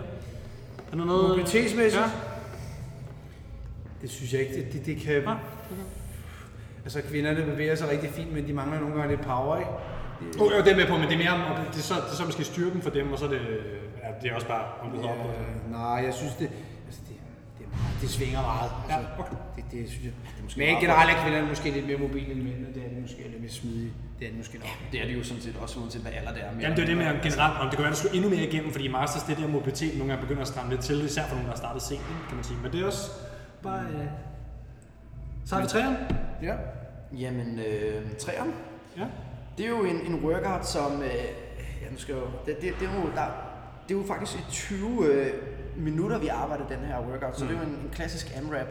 Speaker 1: Er der noget?
Speaker 2: Mobilitetsmæssigt?
Speaker 1: Ja.
Speaker 2: Det synes jeg ikke, det, det, det kan...
Speaker 1: Ja.
Speaker 2: Altså kvinderne bevæger sig rigtig fint, men de mangler nogle gange lidt power, ikke?
Speaker 1: Oh, jo, det er med på, men det er mere om, det er så, det er så måske styrken for dem, og så er det, ja, det er også bare, om du hedder op.
Speaker 2: Øh, nej, jeg synes det... Altså det, det, er meget, det svinger meget. Altså,
Speaker 1: Ja, okay.
Speaker 2: det, det, synes jeg. Det er
Speaker 3: måske
Speaker 2: men generelt er kvinderne måske lidt mere mobile end mænd, og det er de måske lidt mere smidige. Det er de måske nok.
Speaker 3: Det er det jo sådan set også, uanset hvad alder det er. mere
Speaker 1: Jamen det er det med generelt, om det kan være, at der skulle endnu mere igennem, fordi i Masters, det der mobilitet, nogle gange begynder at stramme lidt til, især for nogen, der har startet sent, kan man sige. Men det er også bare... Øh... Så har vi træerne.
Speaker 2: Ja.
Speaker 3: Jamen, øh, træerne.
Speaker 1: Ja.
Speaker 3: Det er jo en, en workout, som... Øh, ja, nu skal jeg jo, det, det, det, er jo, der, det er jo faktisk i 20 øh, minutter, vi arbejder den her workout, så mm. det er jo en, en klassisk AMRAP.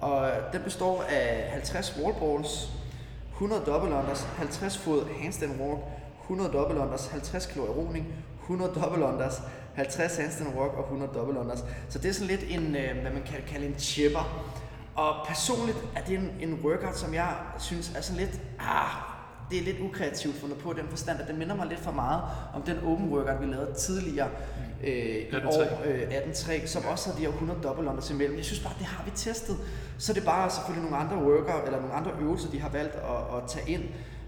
Speaker 3: Og den består af 50 wall balls, 100 double unders, 50 fod handstand walk, 100 double unders, 50 kilo roning, 100 double unders, 50 handstand walk og 100 double unders. Så det er sådan lidt en, øh, hvad man kan kalde en chipper. Og personligt er det en, en workout, som jeg synes er sådan lidt, ah, det er lidt ukreativt fundet på den forstand, at det minder mig lidt for meget om den open workout, vi lavede tidligere øh, i
Speaker 1: 18.3.
Speaker 3: år, øh, 18.3, som også havde de her 100 double unders imellem. Jeg synes bare, det har vi testet. Så er det bare selvfølgelig nogle andre workout, eller nogle andre øvelser, de har valgt at, at tage ind.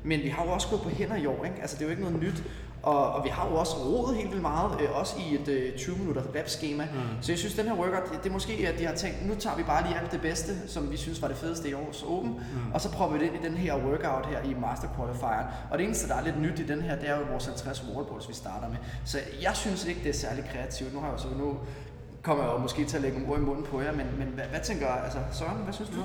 Speaker 3: Men vi har jo også gået på hænder i år, ikke? Altså det er jo ikke noget nyt. Og, og vi har jo også rodet helt vildt meget, øh, også i et øh, 20 minutter rep-schema. Mm. Så jeg synes, den her workout, det, det er måske, at de har tænkt, nu tager vi bare lige alt det bedste, som vi synes var det fedeste i års Open, mm. og så prøver vi det ind i den her workout her i Master Qualifier. Og det eneste, der er lidt nyt i den her, det er jo vores 50 wall balls, vi starter med. Så jeg synes ikke, det er særlig kreativt. Nu har jeg jo så nu kommer jeg jo måske til at lægge nogle ord i munden på jer, men, men hvad, hvad tænker altså Søren, hvad synes du?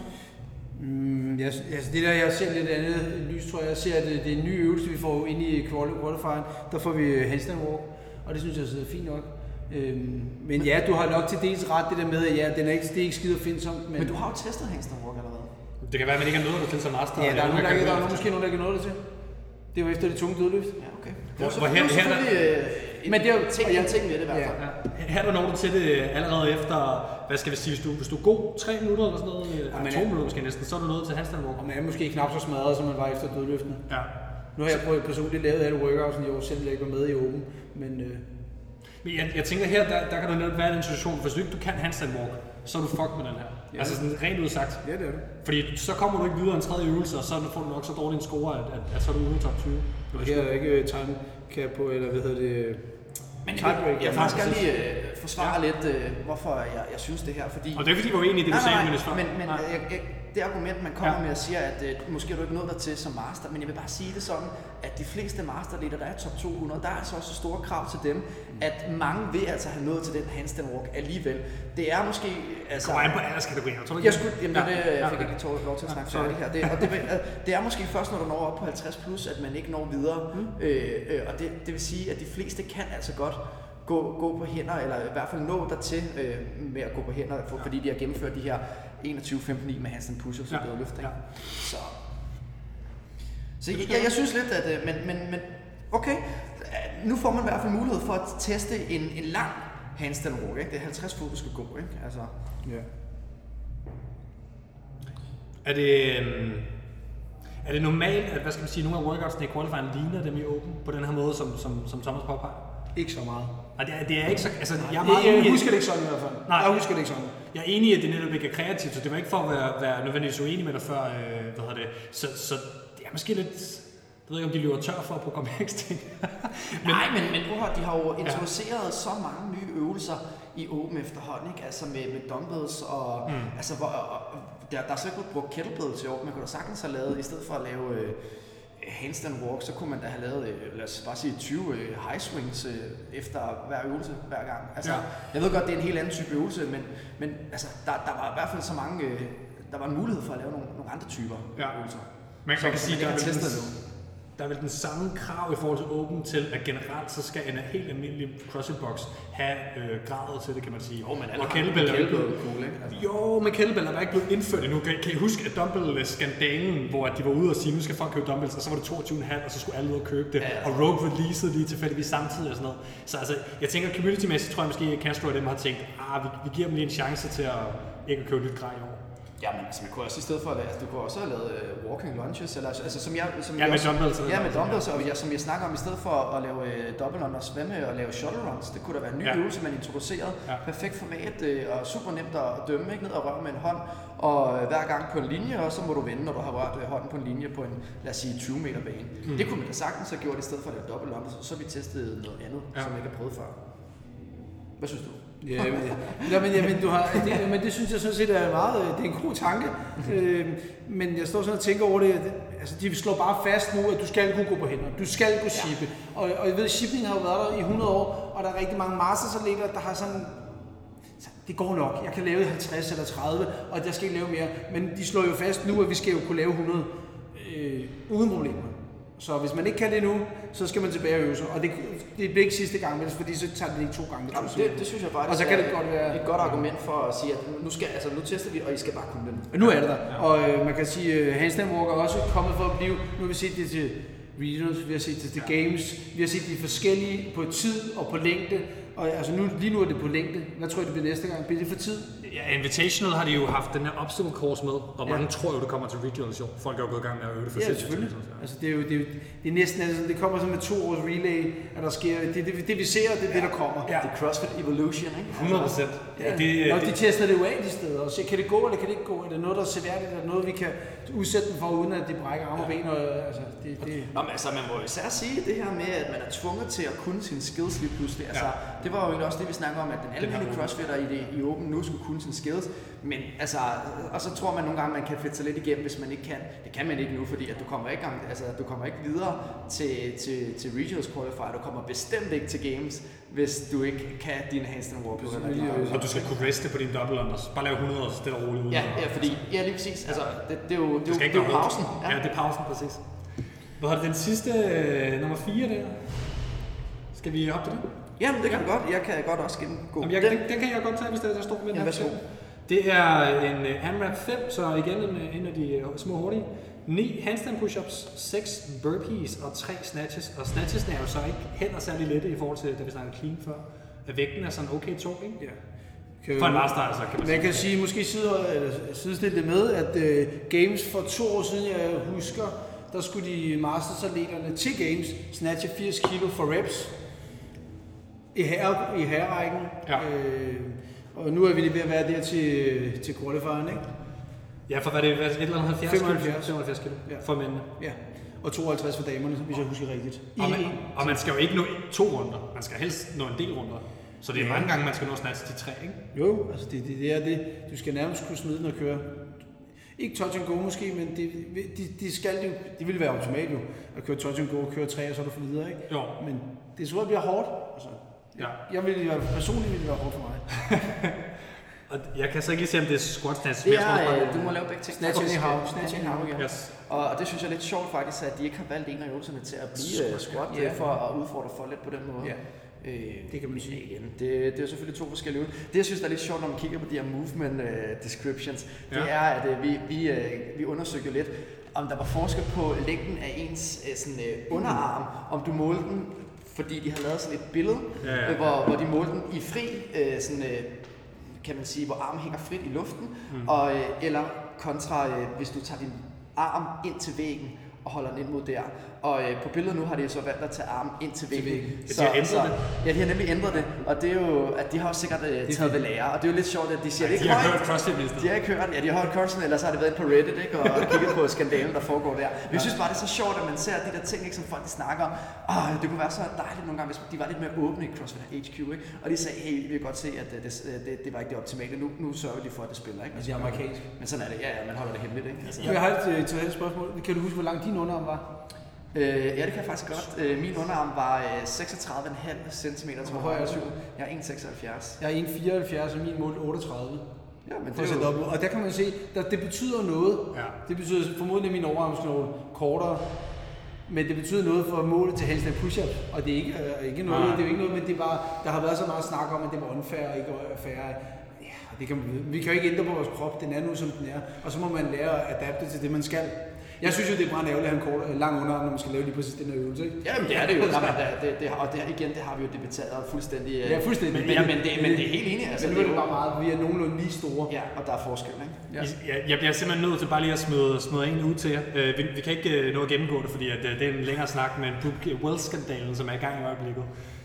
Speaker 2: Mm, jeg, altså det der, jeg ser lidt andet lys, tror jeg. Jeg ser, at det, det er en ny øvelse, vi får ind i quali- qualifieren. Der får vi handstand walk, og det synes jeg sidder fint nok. Øhm, men ja, du har nok til dels ret det der med, at ja, den er ikke, det er ikke skide finsomt, men,
Speaker 3: Men du har jo testet handstand walk allerede.
Speaker 1: Det kan være, at man ikke har nået det til som master.
Speaker 2: ja, der er,
Speaker 1: eller
Speaker 2: nogen, der,
Speaker 1: kan
Speaker 2: ikke, der er måske nogen, der ikke nåede det til. Det var efter det tunge dødløft.
Speaker 3: Ja, okay.
Speaker 1: Hvor- hvor
Speaker 3: er
Speaker 1: her- her er der-
Speaker 3: øh,
Speaker 2: Men det er jo-
Speaker 3: en ting,
Speaker 2: ja.
Speaker 3: en ting ved det i hvert fald.
Speaker 1: Ja. Her der når du til det allerede efter, hvad skal vi sige, hvis du, hvis du er god 3 minutter eller sådan noget, ja,
Speaker 2: men
Speaker 1: 2
Speaker 2: ja.
Speaker 1: minutter måske næsten, så er du nået til handstand walk.
Speaker 2: Og man er måske knap så smadret, som man var efter dødløftene.
Speaker 1: Ja.
Speaker 2: Nu har jeg prøvet personligt lavet alle workouts i år, selvom jeg ikke var med i Open. Men øh,
Speaker 1: Men jeg, jeg tænker her, der, der kan du netop være i den situation, hvis du ikke du kan handstand walk, så er du fuck med den her. Ja. Altså sådan rent ud sagt.
Speaker 2: ja, det er det.
Speaker 1: Fordi så kommer du ikke videre en tredje øvelse, og så får du nok så dårlig en score, at, at, at så er du ude i top 20.
Speaker 2: Og her er der ikke øh, time cap på, eller hvad hedder det?
Speaker 3: Men jeg, jeg faktisk gerne lige øh, forsvare ja. lidt, øh, hvorfor jeg, jeg synes det her. Fordi
Speaker 1: Og det er fordi, vi var enige i det, du sagde, men
Speaker 3: men, men jeg, jeg, det argument, man kommer
Speaker 1: Ja.
Speaker 3: ja. med og siger, at øh, måske er du ikke nået der til som master, men jeg vil bare sige det sådan, at de fleste masterleader, der er top 200, der er altså også store krav til dem, at mange vil altså have nået til den handstand walk alligevel. Det er måske... Altså,
Speaker 1: Kommer an på alderskategorier, tror du ikke?
Speaker 3: jeg skulle, jamen,
Speaker 1: Ja.
Speaker 3: det, jeg
Speaker 1: Ja.
Speaker 3: fik ikke lov- lov til at snakke
Speaker 1: sorry.
Speaker 3: færdig her. Det, og det, øh, det er måske først, når du når op på 50 plus, at man ikke når videre. Mm. Øh, øh, og det, det vil sige, at de fleste kan altså godt gå, gå på hænder, eller i hvert fald nå dertil øh, med at gå på hænder, for, fordi de har gennemført de her 21-15-9 med handstand push-ups og
Speaker 1: Ja.
Speaker 3: dødløft. Ikke?
Speaker 1: Ja.
Speaker 3: Så, så jeg, jeg, jeg synes lidt, at... øh, Men, men, men okay, nu får man i hvert fald mulighed for at teste en, en lang handstand walk. Ikke? Det er 50 fod, du skal gå. Ikke? Altså,
Speaker 2: Ja.
Speaker 1: Er det, øhm, er det normalt, at hvad skal man sige, nogle af workoutsene i qualifying ligner dem i Open på den her måde, som, som, som Thomas påpeger?
Speaker 2: Ikke så meget.
Speaker 1: Og det er, det er ikke så... Altså, jeg er meget
Speaker 2: jeg
Speaker 1: i-
Speaker 2: husker det ikke sådan i hvert fald.
Speaker 1: Nej.
Speaker 2: Jeg husker det ikke sådan.
Speaker 1: Jeg er enig i, at det netop ikke er kreativt, så det var ikke for at være, være nødvendigvis uenig med dig før, øh, hvad hedder det. Så, så det er måske lidt... Jeg ved ikke, om de løber tør for programmeringsting.
Speaker 3: Men, Nej, men, men prøv de har jo introduceret ja. så mange nye øvelser i Open efterhånden, ikke? Altså med, med dumbbells og... Mm. Altså, hvor, og, der, der er så ikke blevet brugt kettlebell til Open. Man kunne da sagtens have lavet, i stedet for at lave øh, handstand walk, så kunne man da have lavet, øh, lad os bare sige 20 øh, high swings øh, efter hver øvelse hver gang. Altså,
Speaker 1: Ja.
Speaker 3: Jeg ved godt, det er en helt anden type øvelse, men, men altså, der, der var i hvert fald så mange... Der var en mulighed for at lave nogle, nogle andre typer
Speaker 1: Ja.
Speaker 3: øvelser.
Speaker 1: Man kan, man kan
Speaker 3: Så
Speaker 1: sige,
Speaker 3: man
Speaker 1: der er, vel der er vel den samme krav i forhold til Open til, at generelt så skal en helt almindelig CrossFit box have øh, gradet til det, kan man sige.
Speaker 3: Jo, men
Speaker 1: og kettlebell er
Speaker 3: kettlebell
Speaker 1: blevet-
Speaker 3: cool, ikke? Altså.
Speaker 1: Jo, men kettlebell er bare ikke blevet indført endnu. Kan, kan I huske, at dumbbell-skandalen, hvor de var ude og sige, nu skal folk købe dumbbells, og så var det 22,5, og så skulle alle ud og købe det.
Speaker 3: Ja.
Speaker 1: Og Rogue releasede lige tilfældigvis samtidig og sådan noget. Så altså, jeg tænker, community-mæssigt tror jeg måske, at Castro og dem har tænkt, ah, vi, vi giver dem lige en chance til at ikke at købe nyt grej i år.
Speaker 3: Ja, men altså, man kunne også i stedet for altså, du kunne også have lavet uh, walking lunges, eller altså, som jeg... Som
Speaker 1: Ja,
Speaker 3: jeg
Speaker 1: med dumbbells og
Speaker 3: Ja, med dumbbells, og jeg, som jeg snakker om, i stedet for at lave uh, double under svømme og lave shuttle runs, det kunne da være en ny
Speaker 1: Ja.
Speaker 3: øvelse, man introducerede.
Speaker 1: Ja.
Speaker 3: Perfekt format uh, og super nemt at dømme, ikke? Ned og røre med en hånd, og hver gang på en linje, og så må du vende, når du har rørt uh, hånden på en linje på en, lad os sige, 20 meter bane. Mm. Det kunne man da sagtens have gjort, i stedet for at lave double under, så har vi testet noget andet,
Speaker 1: ja.
Speaker 3: som jeg ikke har prøvet før. Hvad synes du?
Speaker 2: Ja, men, ja, men, ja, men, du har, det, men det synes jeg sådan set er meget, det er en god tanke. Øh, men jeg står sådan og tænker over det, altså de slår bare fast nu, at du skal kunne gå på hænder, du skal kunne shippe. Og, og jeg ved, shipping har jo været der i 100 år, og der er rigtig mange mastersatleter, der har sådan, så det går nok, jeg kan lave 50 eller 30, og jeg skal ikke lave mere. Men de slår jo fast nu, at vi skal jo kunne lave 100 øh, uden problemer. Så hvis man ikke kan det nu, så skal man tilbage og øve sig. Og det, det bliver ikke sidste gang, vel, fordi så tager det ikke to gange.
Speaker 3: Jamen, det, det synes jeg faktisk
Speaker 2: Og så kan det godt være-
Speaker 3: et godt argument for at sige, at nu, skal, altså, nu tester vi, og I skal bare kunne den.
Speaker 2: Og nu er det der. Og øh, man kan sige, at øh, handstand walk er også kommet for at blive. Nu har vi set det til regionals, vi har set det til games, vi har set de forskellige på tid og på længde. Og altså nu, lige nu er det på længde. Hvad tror I, det bliver næste gang? Bliver det for tid?
Speaker 1: Ja, Invitational har de jo haft den her obstacle course med, og mange
Speaker 2: Ja.
Speaker 1: tror jo, det kommer til regionals i år. Folk er jo gået i gang med at øve det for
Speaker 2: Ja, selvfølgelig.
Speaker 1: så.
Speaker 2: Altså, det er jo det er, jo, det er næsten altså, det kommer som med to års relay, at der sker, det, det, det vi ser, det er det, der kommer.
Speaker 1: Ja.
Speaker 3: Det er CrossFit Evolution, ikke?
Speaker 1: 100 procent.
Speaker 2: Ja,
Speaker 1: det,
Speaker 2: og de
Speaker 1: det,
Speaker 2: tester det jo af de steder, og siger, kan det gå, eller kan det ikke gå? Er det noget, der er seværdigt? Er det noget, vi kan udsætte dem for, uden at de brækker arme og ben? Og, altså, det, det,
Speaker 3: Nå, men altså, man må især sige det her med, at man er tvunget til at kunne sine skills lige pludselig. Altså,
Speaker 1: Ja.
Speaker 3: Det var jo egentlig også det, vi snakker om, at den almindelige crossfitter i, det, i Open nu skulle kunne sine skills. Men altså, og så tror man nogle gange, man kan fedte sig lidt igennem, hvis man ikke kan. Det kan man ikke nu, fordi at du kommer ikke, gang- altså, du kommer ikke videre til, til, til Regionals Qualifier. Du kommer bestemt ikke til Games, hvis du ikke kan din handstand walk. Eller
Speaker 1: og du skal kunne reste på din double unders. Bare lave 100 og stille og roligt ud.
Speaker 3: Ja, ja, fordi, ja, lige præcis. Altså, det, det er jo, det er
Speaker 1: Det
Speaker 3: det
Speaker 1: ikke
Speaker 3: er jo pausen.
Speaker 1: Ja. ja, det er pausen, præcis. Hvad har det den sidste, øh, nummer 4 der? Skal vi hoppe til det?
Speaker 3: Jamen, det kan du godt. Jeg kan godt også gennemgå
Speaker 1: Jamen, jeg, den, den, kan jeg godt tage, hvis er, der står med den
Speaker 3: Ja,
Speaker 1: her. Det er en uh, AMRAP 5, så igen en, øh, en af de uh, små hurtige. 9 handstand push-ups, 6 burpees og 3 snatches. Og snatchesne er jo så ikke heller særlig lette i forhold til, da vi snakkede clean før. At vægten er sådan okay tung, ikke?
Speaker 2: ja. Kan
Speaker 1: For en master, altså, kan man
Speaker 2: Man
Speaker 1: sige.
Speaker 2: kan sige, måske sidestille det med, at uh, Games for to år siden, jeg husker, der skulle de mastersatleterne til Games snatche 80 kilo for reps i, herre, i herrerækken.
Speaker 1: Ja.
Speaker 2: Øh, og nu er vi lige ved at være der til, til qualifieren, ikke?
Speaker 1: Ja, for hvad er det? Et eller andet 70
Speaker 2: 75.
Speaker 1: kilo? 75 kilo
Speaker 2: Ja.
Speaker 1: for mændene.
Speaker 2: Ja. Og 52 for damerne, hvis jeg husker rigtigt. I,
Speaker 1: Og man, og man skal jo ikke nå to runder. Man skal helst nå en del runder. Så det er
Speaker 2: Ja.
Speaker 1: mange gange, man skal nå snatch til tre, ikke?
Speaker 2: Jo, altså det, det, det er det. Du skal nærmest kunne smide den og køre. Ikke touch and go måske, men det, de, de skal jo, det ville være optimalt jo, at køre touch and go, køre tre, og så er du for videre, ikke?
Speaker 1: Jo.
Speaker 2: Men det tror jeg bliver hårdt. Altså,
Speaker 1: Ja.
Speaker 2: jeg vil, jeg, personligt ville det være hårdt for mig.
Speaker 1: Og jeg kan så ikke lige se, om det er squat snatch.
Speaker 3: Det
Speaker 1: men jeg tror,
Speaker 3: er,
Speaker 1: bare-
Speaker 3: øh, du må lave begge ting.
Speaker 2: Snatch anyhow,
Speaker 3: øh,
Speaker 2: snatch
Speaker 3: anyhow, ja.
Speaker 1: Yes.
Speaker 3: Og, og det synes jeg er lidt sjovt faktisk, at de ikke har valgt en af øvelserne til at blive uh, squat,
Speaker 2: Ja.
Speaker 3: ja. for at udfordre folk lidt på den måde.
Speaker 2: Ja.
Speaker 3: Øh,
Speaker 2: Det kan man sige.
Speaker 3: Igen, det, det er jo selvfølgelig to forskellige øvelser. Det, jeg synes, der er lidt sjovt, når man kigger på de her movement uh, descriptions, det
Speaker 1: Ja.
Speaker 3: er, at uh, vi, vi, uh, vi undersøgte jo lidt, om der var forskel på længden af ens uh, sådan, uh, underarm, om du målte den, fordi de har lavet sådan et billede,
Speaker 1: Ja, ja.
Speaker 3: øh, hvor, hvor de målte den i fri, uh, sådan, uh, kan man sige, hvor armen hænger frit i luften, mm. og, øh, eller kontra øh, hvis du tager din arm ind til væggen og holder den ind mod der. Og øh, på billedet nu har de så valgt at tage armen ind til væggen.
Speaker 1: Ja, de har ændret det.
Speaker 3: Ja, de har nemlig ændret det, og det er jo, at de har jo sikkert øh, taget ved lære, og det er jo lidt sjovt, at de siger det ikke
Speaker 1: De har
Speaker 3: højt.
Speaker 1: hørt CrossFit
Speaker 3: De har ikke hørt, ja, de har hørt Carson, ellers har det været på Reddit, ikke, og kigget på skandalen, der foregår der. Men jeg synes bare, det er så sjovt, at man ser de der ting, ikke, som folk de snakker om. Åh, det kunne være så dejligt nogle gange, hvis de var lidt mere åbne i CrossFit HQ, ikke? Og de sagde, hey, vi kan godt se, at det, det, det, det var ikke det optimale. Nu, nu sørger de for, at det spiller, ikke?
Speaker 2: Altså, det er amerikansk.
Speaker 3: Men sådan er det, ja, ja, man holder det hemmeligt, ikke? Altså,
Speaker 2: Jeg har et øh, til spørgsmål. Kan du huske, hvor lang din underarm var?
Speaker 3: Øh, ja, det kan jeg faktisk godt. Øh, min underarm var øh, 36,5 cm, tror
Speaker 2: Hvor høj er
Speaker 3: jeg.
Speaker 2: du?
Speaker 3: Jeg er 1,76.
Speaker 2: Jeg er 1,74 og min mål 38.
Speaker 3: Ja, men det er jo...
Speaker 2: op. Og der kan man se, der, det betyder noget.
Speaker 1: Ja.
Speaker 2: Det betyder formodentlig min overarmsknogle kortere. Men det betyder noget for målet til handstand push-up. Og det er ikke, øh, ikke noget,
Speaker 1: Nej.
Speaker 2: det er jo ikke noget, men det er bare, der har været så meget snak om, at det var unfair og ikke fair. Ja, det kan, man- vi kan jo ikke ændre på vores krop, den er nu som den er. Og så må man lære at adapte til det, man skal. Jeg synes jo, det er meget ærgerligt at have en kort, lang underarm, når man skal lave lige præcis den her øvelse. Ikke?
Speaker 3: Ja, men det er det jo. Nej, men det, det, og det, igen, det har vi jo debatteret fuldstændig. øh,
Speaker 2: Ja, fuldstændig.
Speaker 3: Men, ja, men, det, men det er helt enig. Altså,
Speaker 2: Men nu er det bare meget, vi er nogenlunde lige store.
Speaker 3: Ja, og der er forskel, ikke?
Speaker 2: Ja.
Speaker 1: Jeg, jeg bliver simpelthen nødt til bare lige at smide, smide en ud til jer. Øh, vi, vi kan ikke øh, nå at gennemgå det, fordi at, det er en længere snak, men Brooke Wells-skandalen, som er i gang i øjeblikket.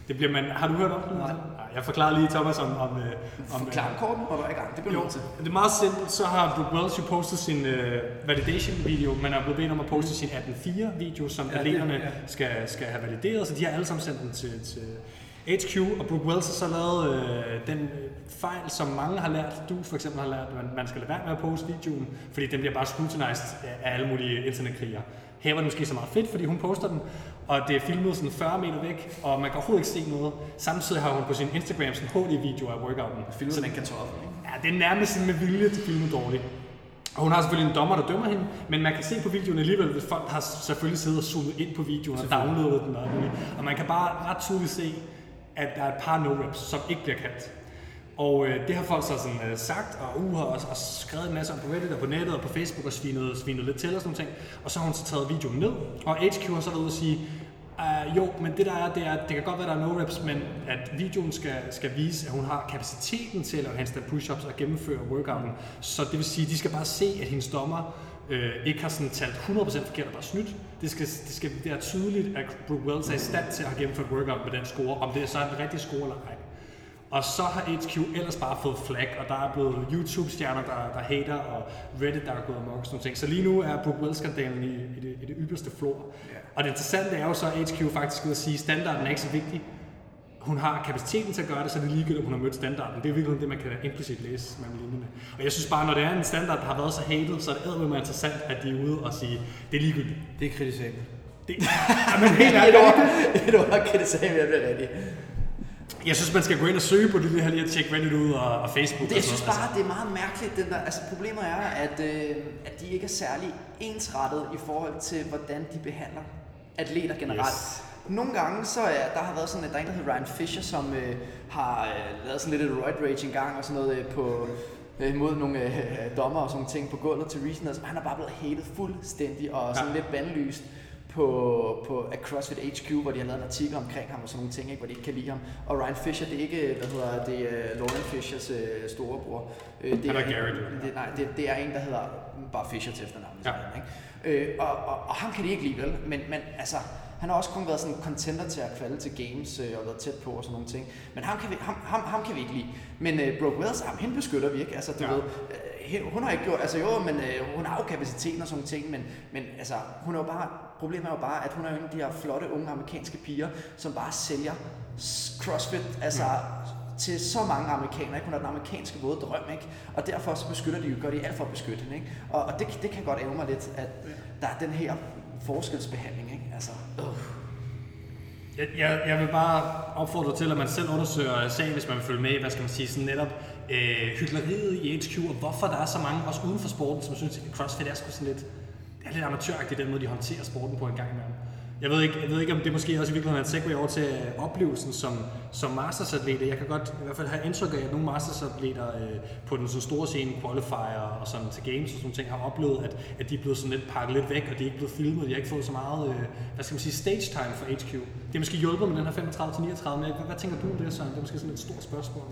Speaker 1: Det bliver man, har du hørt om det? Nej. Jeg forklarer lige Thomas om... om, øh, om øh,
Speaker 3: Forklar korten, og du er i gang. Det bliver
Speaker 1: jo,
Speaker 3: til.
Speaker 1: det er meget simpelt. Så har Brooke Wells jo postet sin øh, validation-video. Man er blevet bedt om at poste sin 18.4-video, som
Speaker 2: Ja,
Speaker 1: atleterne
Speaker 2: ja.
Speaker 1: skal, skal have valideret. Så de har alle sammen sendt den til, til HQ, og Brooke Wells har så lavet øh, den fejl, som mange har lært. Du for eksempel har lært, at man, man skal lade være med at poste videoen, fordi den bliver bare scrutinized af, af alle mulige internetkrigere. Her var det måske så meget fedt, fordi hun poster den, og det er filmet sådan 40 meter væk, og man kan overhovedet ikke se noget. Samtidig har hun på sin Instagram sådan HD-video af workouten.
Speaker 3: Filmet sådan en kartoffel, ikke?
Speaker 1: Ja, det er nærmest sådan med vilje til filmet dårligt. Og hun har selvfølgelig en dommer, der dømmer hende, men man kan se på videoen alligevel, hvis folk har selvfølgelig siddet og zoomet ind på videoen og downloadet den og. Og man kan bare ret tydeligt se, at der er et par no-reps, som ikke bliver kaldt. Og øh, det har folk så sådan, øh, sagt, og uh, har også, også skrevet en masse om på Reddit og på nettet og på Facebook og svinet, svinet lidt til og sådan nogle ting. Og så har hun så taget videoen ned, og HQ har så været ude og sige, Uh, jo, men det der er, det er, det kan godt være, der er no-reps, men at videoen skal, skal vise, at hun har kapaciteten til at lave handstand push-ups og gennemføre workouten. Så det vil sige, at de skal bare se, at hendes dommer øh, ikke har sådan talt 100% forkert og bare snydt. Det skal, det skal være tydeligt, at Brooke Wells er i stand til at have gennemført workout med den score, om det er så en rigtig score eller ej. Og så har HQ ellers bare fået flag, og der er blevet YouTube-stjerner, der, der hater, og Reddit, der er gået amok og sådan nogle ting. Så lige nu er Brooke Wells-skandalen i, i, det, i det ypperste flor.
Speaker 2: Ja.
Speaker 1: Og det interessante er jo så, at HQ faktisk vil sige, at standarden er ikke så vigtig. Hun har kapaciteten til at gøre det, så det er ligegyldigt, om hun har mødt standarden. Det er virkelig det, man kan implicit læse mellem linjerne. Og jeg synes bare, når det er en standard, der har været så hated, så er det eddermame interessant, at de er ude og sige, det er ligegyldigt.
Speaker 2: Det er kritisabelt.
Speaker 1: Det, jamen, helt
Speaker 3: Et
Speaker 1: ærligt,
Speaker 3: et kan det sige, at jeg bliver rigtig.
Speaker 1: Jeg synes, man skal gå ind og søge på det her lige at tjekke Reddit ud og, og Facebook.
Speaker 3: Det,
Speaker 1: og
Speaker 3: jeg
Speaker 1: sådan
Speaker 3: synes bare, det er meget mærkeligt. Den der, altså problemet er, at, øh, at de ikke er særlig ensrettet i forhold til, hvordan de behandler atleter generelt.
Speaker 1: Yes.
Speaker 3: Nogle gange, så er, der har været sådan, at der er en, der hedder Ryan Fisher, som øh, har øh, lavet sådan lidt et roid rage en gang og sådan noget øh, på, øh, mod nogle øh, dommer og sådan ting på gulvet til Reason. Altså, han er bare blevet hated fuldstændig og sådan
Speaker 1: ja.
Speaker 3: lidt bandlyst på, på at CrossFit HQ, hvor de har lavet en artikel omkring ham og sådan nogle ting, ikke, hvor de ikke kan lide ham. Og Ryan Fisher, det er ikke, hvad hedder det, er Lauren Fishers øh, storebror. Øh, det
Speaker 1: er Garrett, jo.
Speaker 3: det, nej, det, det er en, der hedder bare Fisher til efternavn.
Speaker 1: Ja.
Speaker 3: Ikke? Øh, og, og, og, ham kan de ikke lide, vel? Men, men altså, han har også kun været sådan en contender til at kvalde til games øh, og været tæt på og sådan nogle ting. Men ham kan vi, ham, ham, ham kan vi ikke lide. Men øh, Brooke Wells, ham, hende beskytter vi ikke. Altså, du
Speaker 1: Ja.
Speaker 3: ved, øh, hun har ikke gjort, altså jo, men øh, hun har jo kapaciteten og sådan nogle ting, men, men altså, hun er jo bare, problemet er jo bare, at hun er jo en af de her flotte unge amerikanske piger, som bare sælger CrossFit, altså til så mange amerikanere, ikke? Hun er den amerikanske våde drøm, ikke? Og derfor så beskytter de jo, gør de alt for at beskytte hende, ikke? Og, og det, det kan godt ære mig lidt, at der er den her forskelsbehandling, ikke? Altså, øh.
Speaker 1: Jeg, jeg, jeg vil bare opfordre til, at man selv undersøger sagen, hvis man vil følge med hvad skal man sige, sådan netop øh, hyggeleriet i HQ, og hvorfor der er så mange, også uden for sporten, som synes, at CrossFit er sgu sådan lidt, det er lidt amatøragtigt, den måde, de håndterer sporten på en gang imellem. Jeg ved ikke, jeg ved ikke om det måske også i virkeligheden er et segway over til øh, oplevelsen som, som mastersatleter. Jeg kan godt i hvert fald have indtryk af, at nogle mastersatleter øh, på den sådan store scene, qualifier og sådan til games og sådan ting, har oplevet, at, at de er blevet sådan lidt pakket lidt væk, og de er ikke blevet filmet, de har ikke fået så meget, øh, hvad skal man sige, stage time for HQ. Det er måske hjulpet med den her 35-39, men hvad, hvad tænker du om det, Søren? Det er måske sådan et stort spørgsmål.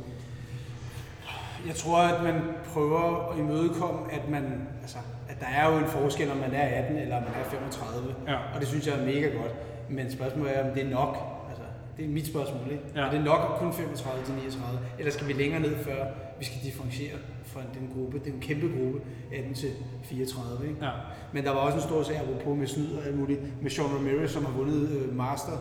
Speaker 2: Jeg tror, at man prøver at imødekomme, at man, altså, der er jo en forskel, om man er 18 eller om man er 35.
Speaker 1: Ja.
Speaker 2: Og det synes jeg er mega godt. Men spørgsmålet er, om det er nok. Altså, det er mit spørgsmål, ikke?
Speaker 1: Ja.
Speaker 2: Er det nok kun 35 til 39? Eller skal vi længere ned, før vi skal differentiere fra den gruppe, den kæmpe gruppe, 18 til 34, ikke?
Speaker 1: Ja.
Speaker 2: Men der var også en stor sag, apropos med snyd og alt muligt, med Sean Ramirez, som har vundet øh, Master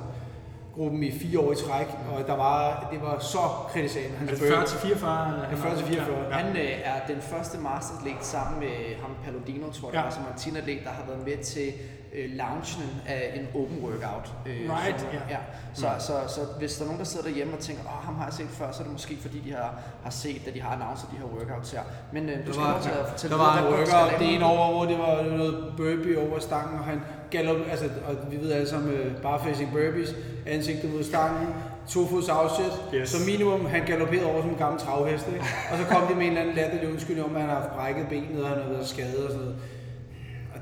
Speaker 2: gruppen i fire år i træk, og der var, det var så kritisabelt. Han
Speaker 1: Er det 40 til 44?
Speaker 2: Ja, 40 til 44.
Speaker 1: Ja.
Speaker 3: Han øh, er den første masteratlet sammen med ham Palladino, tror jeg,
Speaker 1: Ja.
Speaker 3: er en teenatlet, der har været med til øh, launchen af en open workout. Øh,
Speaker 1: Right,
Speaker 3: som,
Speaker 1: ja.
Speaker 3: ja. Så, mm. så, så, hvis der er nogen, der sidder derhjemme og tænker, åh, ham har jeg set før, så er det måske fordi, de har, har set, at de har announceret de her workouts her. Men øh, du skal
Speaker 2: var,
Speaker 3: lov til at fortælle
Speaker 2: der var en workout det ene over, hvor det var noget burpee over stangen, og han gallop, altså, og vi ved alle sammen, uh, barfacing burpees, ansigtet mod stangen, to fods outset,
Speaker 1: Yes.
Speaker 2: så minimum han galopperede over som en gammel travhest, ikke? og så kom de med en eller anden latterlig undskyldning om, at han har haft brækket benet, og han har været skadet og sådan noget.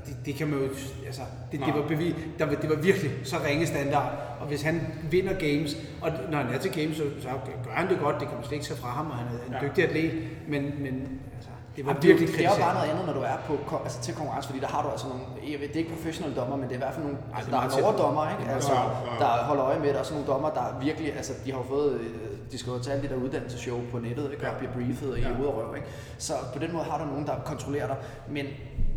Speaker 2: Det, det kan man jo, altså, det, det, var bevis, der, det var virkelig så ringe standard. Og hvis han vinder games, og når han er til games, så, så gør han det godt, det kan man slet ikke tage fra ham, og han er en
Speaker 1: Ja.
Speaker 2: ja. dygtig atlet, men, men altså, det var
Speaker 3: Jamen,
Speaker 2: virkelig
Speaker 3: det er jo bare noget andet, når du er på, altså til konkurrence, fordi der har du altså nogle, jeg ved, det er ikke professionelle dommer, men det er i hvert fald nogle, altså,
Speaker 2: er
Speaker 3: der er
Speaker 2: på.
Speaker 3: overdommer, ikke? Altså, der holder øje med det, og sådan nogle dommer, der virkelig, altså de har jo fået, øh, de skal jo tage alle de der uddannelsesshow på nettet, ikke? Og bliver briefet i
Speaker 1: Ja.
Speaker 3: ud og røv, ikke? Så på den måde har du nogen, der kontrollerer dig, men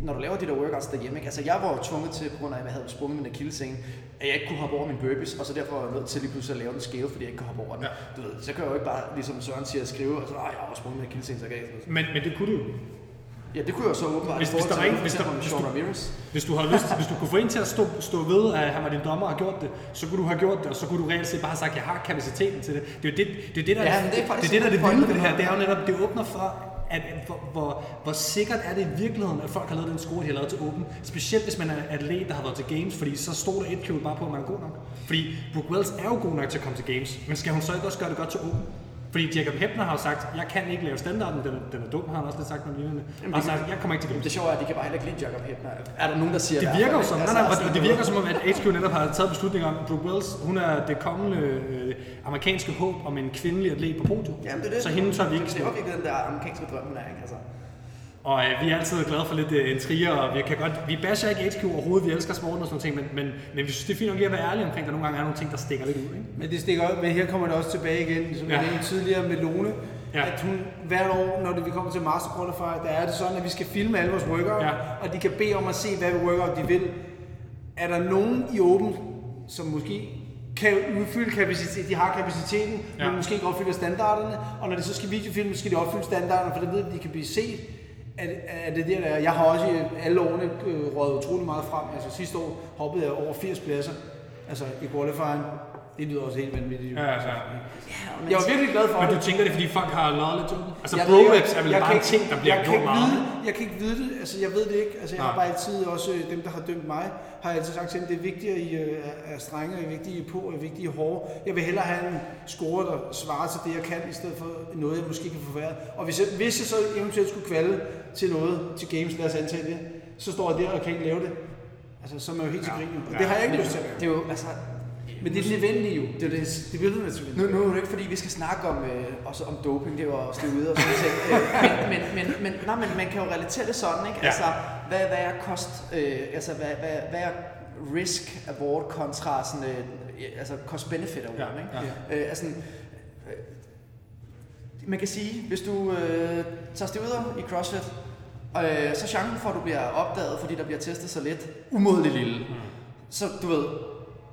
Speaker 3: når du laver de der workouts derhjemme, ikke? altså jeg var tvunget til, på grund af, at jeg havde sprunget min akillescene, at jeg ikke kunne hoppe over min burpees, og så derfor var jeg nødt til lige pludselig at lave den skæve, fordi jeg ikke kunne hoppe over den.
Speaker 1: Ja.
Speaker 3: Du ved, så kan jeg jo ikke bare, ligesom Søren siger, skrive, og så, "Ej, jeg har sprunget min akillescene, så kan jeg ikke.
Speaker 1: Men, men det kunne du.
Speaker 3: Ja, det kunne jeg så åbenbart.
Speaker 1: Hvis- hvis der var en-
Speaker 3: for
Speaker 1: hvis der- hvis du-
Speaker 3: Ramirez.
Speaker 1: Hvis du har lyst, hvis du kunne få en til at stå, stå ved, at han var din dommer og har gjort det, så kunne du have gjort det, og så kunne du reelt set bare have sagt, at jeg har kapaciteten til det. Det er jo det, det, er det der,
Speaker 3: Ja, det er
Speaker 1: det, det, der er det vilde ved det her. Det er jo netop, det åbner for, at, hvor, hvor, hvor sikkert er det i virkeligheden, at folk har lavet den score, de har lavet til Open. Specielt hvis man er atlet, der har været til Games, fordi så stod der et kjole bare på, at man er god nok. Fordi Brooke Wells er jo god nok til at komme til Games, men skal hun så ikke også gøre det godt til Open? Fordi Jacob Hepner har jo sagt, jeg kan ikke lave standarden, den, er- den er dum, har han også lidt sagt med lignende. Og har sagt, jeg kommer ikke til Games.
Speaker 3: Det sjove er, at de kan bare heller ikke lide Jacob Hepner. Er der nogen, der siger
Speaker 1: Det virker jo
Speaker 3: fald,
Speaker 1: som,
Speaker 3: ikke?
Speaker 1: nej, nej,
Speaker 3: Altså,
Speaker 1: og det virker som om, at HQ netop har taget beslutning om, Brooke Wells, hun er det kommende øh, amerikanske håb om en kvindelig atlet på podium.
Speaker 3: Jamen, det er det.
Speaker 1: Så hende tør vi ikke
Speaker 3: Det er jo den der amerikanske drøm, hun er, ikke? Altså.
Speaker 1: Og øh, vi er altid glade for lidt øh, intriger, og vi kan godt, vi basher ikke HQ overhovedet, vi elsker sporten og sådan noget, men, men, men vi synes, det er fint nok lige at være ærlige omkring, at der nogle gange er nogle ting, der stikker lidt ud. Ikke?
Speaker 2: Men det stikker op, men her kommer det også tilbage igen, som
Speaker 1: Ja.
Speaker 2: jeg nævnte tidligere med Lone,
Speaker 1: Ja.
Speaker 2: at hun hvert år, når det, vi kommer til Master Qualifier, der er det sådan, at vi skal filme alle vores workout,
Speaker 1: Ja.
Speaker 2: og de kan bede om at se, hvad workout de vil. Er der nogen i Open, som måske kan udfylde kapacitet, de har kapaciteten,
Speaker 1: Ja.
Speaker 2: men måske ikke opfylder standarderne, og når de så skal videofilme, skal de opfylde standarderne, for det ved at de kan blive set. Er, er det der, der er? Jeg har også i alle årene øh, røget utrolig meget frem. Altså sidste år hoppede jeg over 80 pladser, altså i qualifying. Det lyder også helt vanvittigt.
Speaker 1: Ja, ja, ja.
Speaker 2: Jeg var virkelig glad for
Speaker 1: Men
Speaker 2: det.
Speaker 1: du tænker det, er, fordi folk har lavet lidt til det? Altså
Speaker 2: Jeg
Speaker 1: bro reps er vel
Speaker 2: jeg
Speaker 1: bare
Speaker 2: kan
Speaker 1: en
Speaker 2: ikke-
Speaker 1: ting, der bliver
Speaker 2: jeg kan
Speaker 1: gjort
Speaker 2: ikke
Speaker 1: meget.
Speaker 2: Vide, jeg kan ikke vide det. Altså, jeg ved det ikke. Altså, jeg har bare altid også, øh, dem der har dømt mig, har jeg altid sagt til dem, det er vigtigere i øh, er strenge, og vigtige i på, og vigtige i hårde. Jeg vil hellere have en score, der svarer til det, jeg kan, i stedet for noget, jeg måske kan forværre. Og hvis jeg, hvis jeg så eventuelt skulle kvalde til noget, til games, lad os antage det, så står jeg der og kan ikke lave det. Altså, så er man jo helt til grin. Og det har jeg ikke lyst til at
Speaker 3: Det er jo, altså,
Speaker 2: Men det er nødvendigt jo. Det er det, det bliver nødvendigt.
Speaker 3: Nu, nu er det ikke fordi, vi skal snakke om, øh, også om doping, det var også det ude og sådan ting. Men, men, men, men, nej, men man kan jo relatere det sådan, ikke?
Speaker 1: Ja.
Speaker 3: Altså, hvad, hvad er kost, øh, altså, hvad, hvad, hvad er risk award kontra sådan, øh, altså cost-benefit award,
Speaker 1: Ja,
Speaker 3: ikke? Øh, altså, øh, man kan sige, hvis du øh, tager stivider i CrossFit, øh, så er chancen for, at du bliver opdaget, fordi der bliver testet så lidt, umådelig lille. Mm. Så du ved,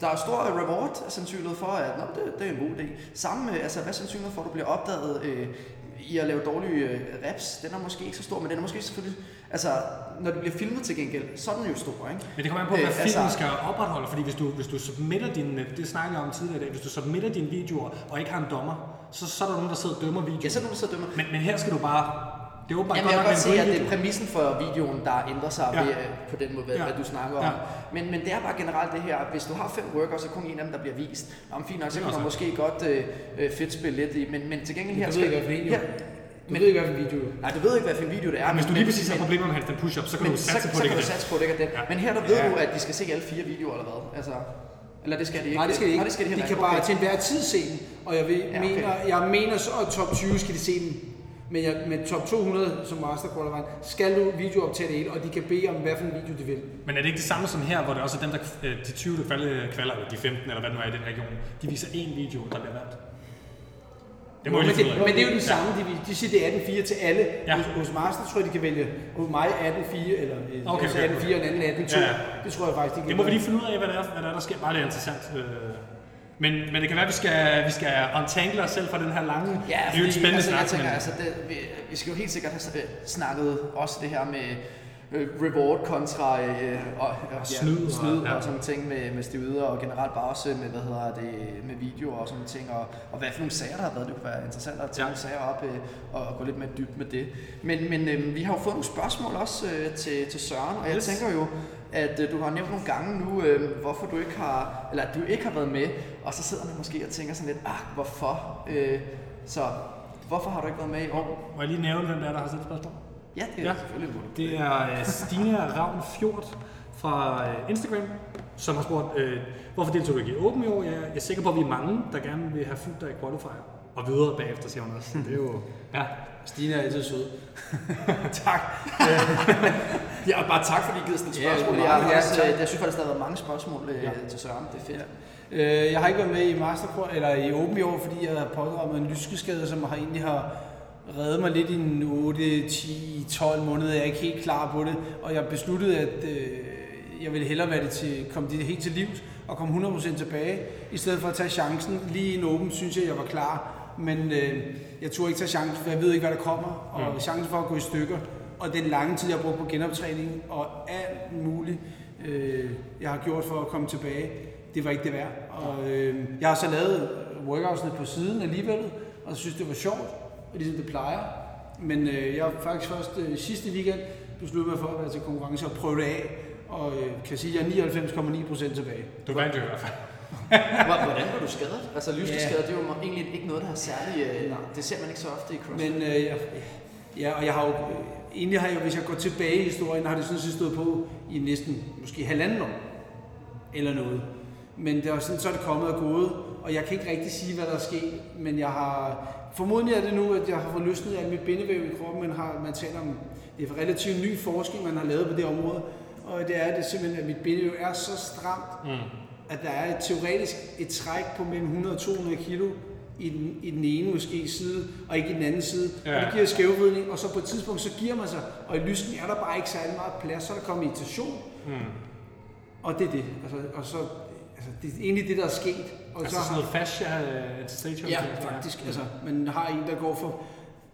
Speaker 3: der er stor reward sandsynlighed for, at Nå, det, det er en god idé. Samme, altså hvad sandsynligheden for, at du bliver opdaget øh, i at lave dårlige øh, reps, den er måske ikke så stor, men den er måske selvfølgelig, altså når det bliver filmet til gengæld, så er den jo stor, ikke?
Speaker 1: Men det kommer an på, hvad
Speaker 3: Øh,
Speaker 1: filmen
Speaker 3: altså-
Speaker 1: skal opretholde, fordi hvis du, hvis du submitter din, det snakker jeg om tidligere i dag, hvis du submitter dine videoer og ikke har en dommer, så, så er der nogen, der sidder og dømmer videoen.
Speaker 3: Ja, så er der nogen, der sidder og dømmer.
Speaker 1: Men, men her skal du bare, det er åbenbart
Speaker 3: Jamen, jeg kan godt se, at det er præmissen for videoen, der ændrer sig
Speaker 1: Ja.
Speaker 3: ved, øh, på den måde, hvad,
Speaker 1: Ja.
Speaker 3: hvad du snakker om.
Speaker 1: Ja.
Speaker 3: Men, men det er bare generelt det her, at hvis du har fem workouts, så er kun en af dem, der bliver vist. Men fint nok, så
Speaker 1: Det
Speaker 3: kan man måske godt øh, øh, fedt spille lidt i, men, men til gengæld her...
Speaker 2: Du ved ikke, hvad for en, jo.
Speaker 3: her,
Speaker 2: Du ved ikke, hvad for en video.
Speaker 3: Nej, du ved ikke, hvad for en video det er.
Speaker 1: Ja, hvis du
Speaker 3: men-
Speaker 1: lige præcis har
Speaker 3: men-
Speaker 1: problemer med handstand push-up, så kan
Speaker 3: men
Speaker 1: du satse
Speaker 3: så,
Speaker 1: på
Speaker 3: så
Speaker 1: det.
Speaker 3: kan du
Speaker 1: er
Speaker 3: satse på, det ikke den.
Speaker 1: Ja.
Speaker 3: Men her der ved
Speaker 2: Ja.
Speaker 3: du, at de skal se alle fire videoer, eller hvad? Altså, eller det skal de ikke.
Speaker 2: Nej, det skal de ikke.
Speaker 3: Nej, det skal de,
Speaker 2: de kan
Speaker 3: ikke.
Speaker 2: bare
Speaker 3: Okay.
Speaker 2: til enhver tid se den. Og jeg, ved,
Speaker 3: Ja, okay.
Speaker 2: okay. mener, jeg mener så, at top 20 skal de se den Men jeg, med top 200 som master quarterback, skal du videooptage det hele, og de kan bede om, hvad for en video de vil.
Speaker 1: Men er det ikke det samme som her, hvor det også er dem, der, øh, de 20, der kvalder, kvalder, eller de 15, eller hvad det nu er i den region, de viser én video, der bliver valgt? Det må
Speaker 2: men,
Speaker 1: vi lige
Speaker 2: det, men det er jo det samme, de, de siger, det er 18-4 til alle.
Speaker 1: Ja.
Speaker 2: Ja. Hos, hos Master tror jeg, de kan vælge hos mig 18-4, eller
Speaker 1: Okay,
Speaker 2: okay, altså
Speaker 1: okay,
Speaker 2: 18-4
Speaker 1: okay.
Speaker 2: og en anden 18-2.
Speaker 1: Ja,
Speaker 2: Ja,
Speaker 1: ja.
Speaker 2: Det tror jeg faktisk, de kan
Speaker 1: Det må vi lige finde ud af, hvad der er, hvad der, er, der sker. Bare det er interessant. Øh, Men, men det kan være, at vi skal, vi skal untangle os selv fra den her lange,
Speaker 5: Ja,
Speaker 1: det er jo
Speaker 5: fordi,
Speaker 1: en spændende
Speaker 5: altså,
Speaker 1: snak.
Speaker 5: jeg tænker,
Speaker 1: men-
Speaker 5: altså, det, vi, vi skal jo helt sikkert have snakket også det her med øh, reward kontra øh, og, og,
Speaker 1: snyd og-
Speaker 5: ja, snyd og,
Speaker 1: ja.
Speaker 5: og sådan ting med, med stivider og generelt bare også med, hvad hedder det, med videoer og sådan ting, og, og hvad for nogle sager der har været. Det kunne være interessant at tage
Speaker 1: Ja.
Speaker 5: nogle sager op øh, og, og gå lidt mere dybt med det. Men, men øh, vi har jo fået nogle spørgsmål også øh, til, til Søren, og jeg
Speaker 1: Yes.
Speaker 5: tænker jo, at øh, du har nævnt nogle gange nu, øh, hvorfor du ikke har, eller at du ikke har været med, og så sidder man måske og tænker sådan lidt, ah, hvorfor? Øh, så hvorfor har du ikke været med i år?
Speaker 1: Må jeg lige nævne, hvem der er, der har stillet spørgsmål?
Speaker 5: Ja, det er
Speaker 1: Ja.
Speaker 5: selvfølgelig muligt.
Speaker 1: Det er øh, Stine Ravn Fjord fra øh, Instagram, som har spurgt, øh, hvorfor deltog du ikke i Open i år? Jeg er sikker på, at vi er mange, der gerne vil have fuldt dig i Qualifier. Og videre bagefter, siger hun også. Det er jo... Ja.
Speaker 2: Stine er altid sød.
Speaker 5: Tak. ja, og bare tak, fordi I gider stille
Speaker 2: Ja,
Speaker 5: spørgsmål. Ja, jeg, jeg, synes,
Speaker 2: Ja,
Speaker 5: jeg, jeg synes faktisk, der har været mange spørgsmål øh,
Speaker 2: Ja.
Speaker 5: til Søren. Det er fedt.
Speaker 2: Øh, jeg har ikke været med i Master eller i Open i år, fordi jeg har pådraget mig en lyskeskade, som har egentlig har reddet mig lidt i en 8, 10, 12 måneder. Jeg er ikke helt klar på det, og jeg besluttede, at øh, jeg ville hellere være det til, komme det helt til livs og komme 100% tilbage, i stedet for at tage chancen. Lige i en Open synes jeg, jeg var klar, men øh, jeg turde ikke tage chancen, for jeg ved ikke, hvad der kommer, og mm. chancen for at gå i stykker, og den lange tid, jeg har brugt på genoptræning, og alt muligt, øh, jeg har gjort for at komme tilbage, det var ikke det værd. Og øh, jeg har så lavet workoutsene på siden alligevel, og synes, det var sjovt, og ligesom det plejer. Men øh, jeg har faktisk først øh, sidste weekend besluttet mig for at være til konkurrence og prøve det af, og øh, kan sige, at jeg er 99,9% tilbage.
Speaker 1: Du vandt jo i hvert fald.
Speaker 5: Hvor- Hvordan var du skadet? Altså, lyskeskader,
Speaker 2: Ja.
Speaker 5: det er jo egentlig ikke noget, der har særlig... Øh, det ser man ikke så ofte i CrossFit.
Speaker 2: Men øh, jeg, ja, og jeg har jo, øh, egentlig har jeg, hvis jeg går tilbage i historien, har det sådan set stået på i næsten måske halvanden år, eller noget. Men det er sådan, så er det kommet og gået, og jeg kan ikke rigtig sige, hvad der er sket, men jeg har, formodentlig er det nu, at jeg har fået løsnet af mit bindevæv i kroppen, man, har, man taler om, det er relativt ny forskning, man har lavet på det område, og det er det simpelthen, at mit bindevæv er så stramt,
Speaker 1: Mm.
Speaker 2: At der er et, teoretisk et træk på mellem 100 og 200 kilo i den, i den ene måske side, og ikke i den anden side. Ja. Og
Speaker 1: Ja.
Speaker 2: det giver skævvridning, og så på et tidspunkt, så giver man sig, og i lysken er der bare ikke særlig meget plads, så er der kommet irritation,
Speaker 1: Mm.
Speaker 2: og det er det. Altså, og så, altså, det er egentlig det, der er sket. Og
Speaker 1: Altså
Speaker 2: så
Speaker 1: sådan noget fascia øh, stage
Speaker 2: Ja, faktisk. Altså, man har en, der går for,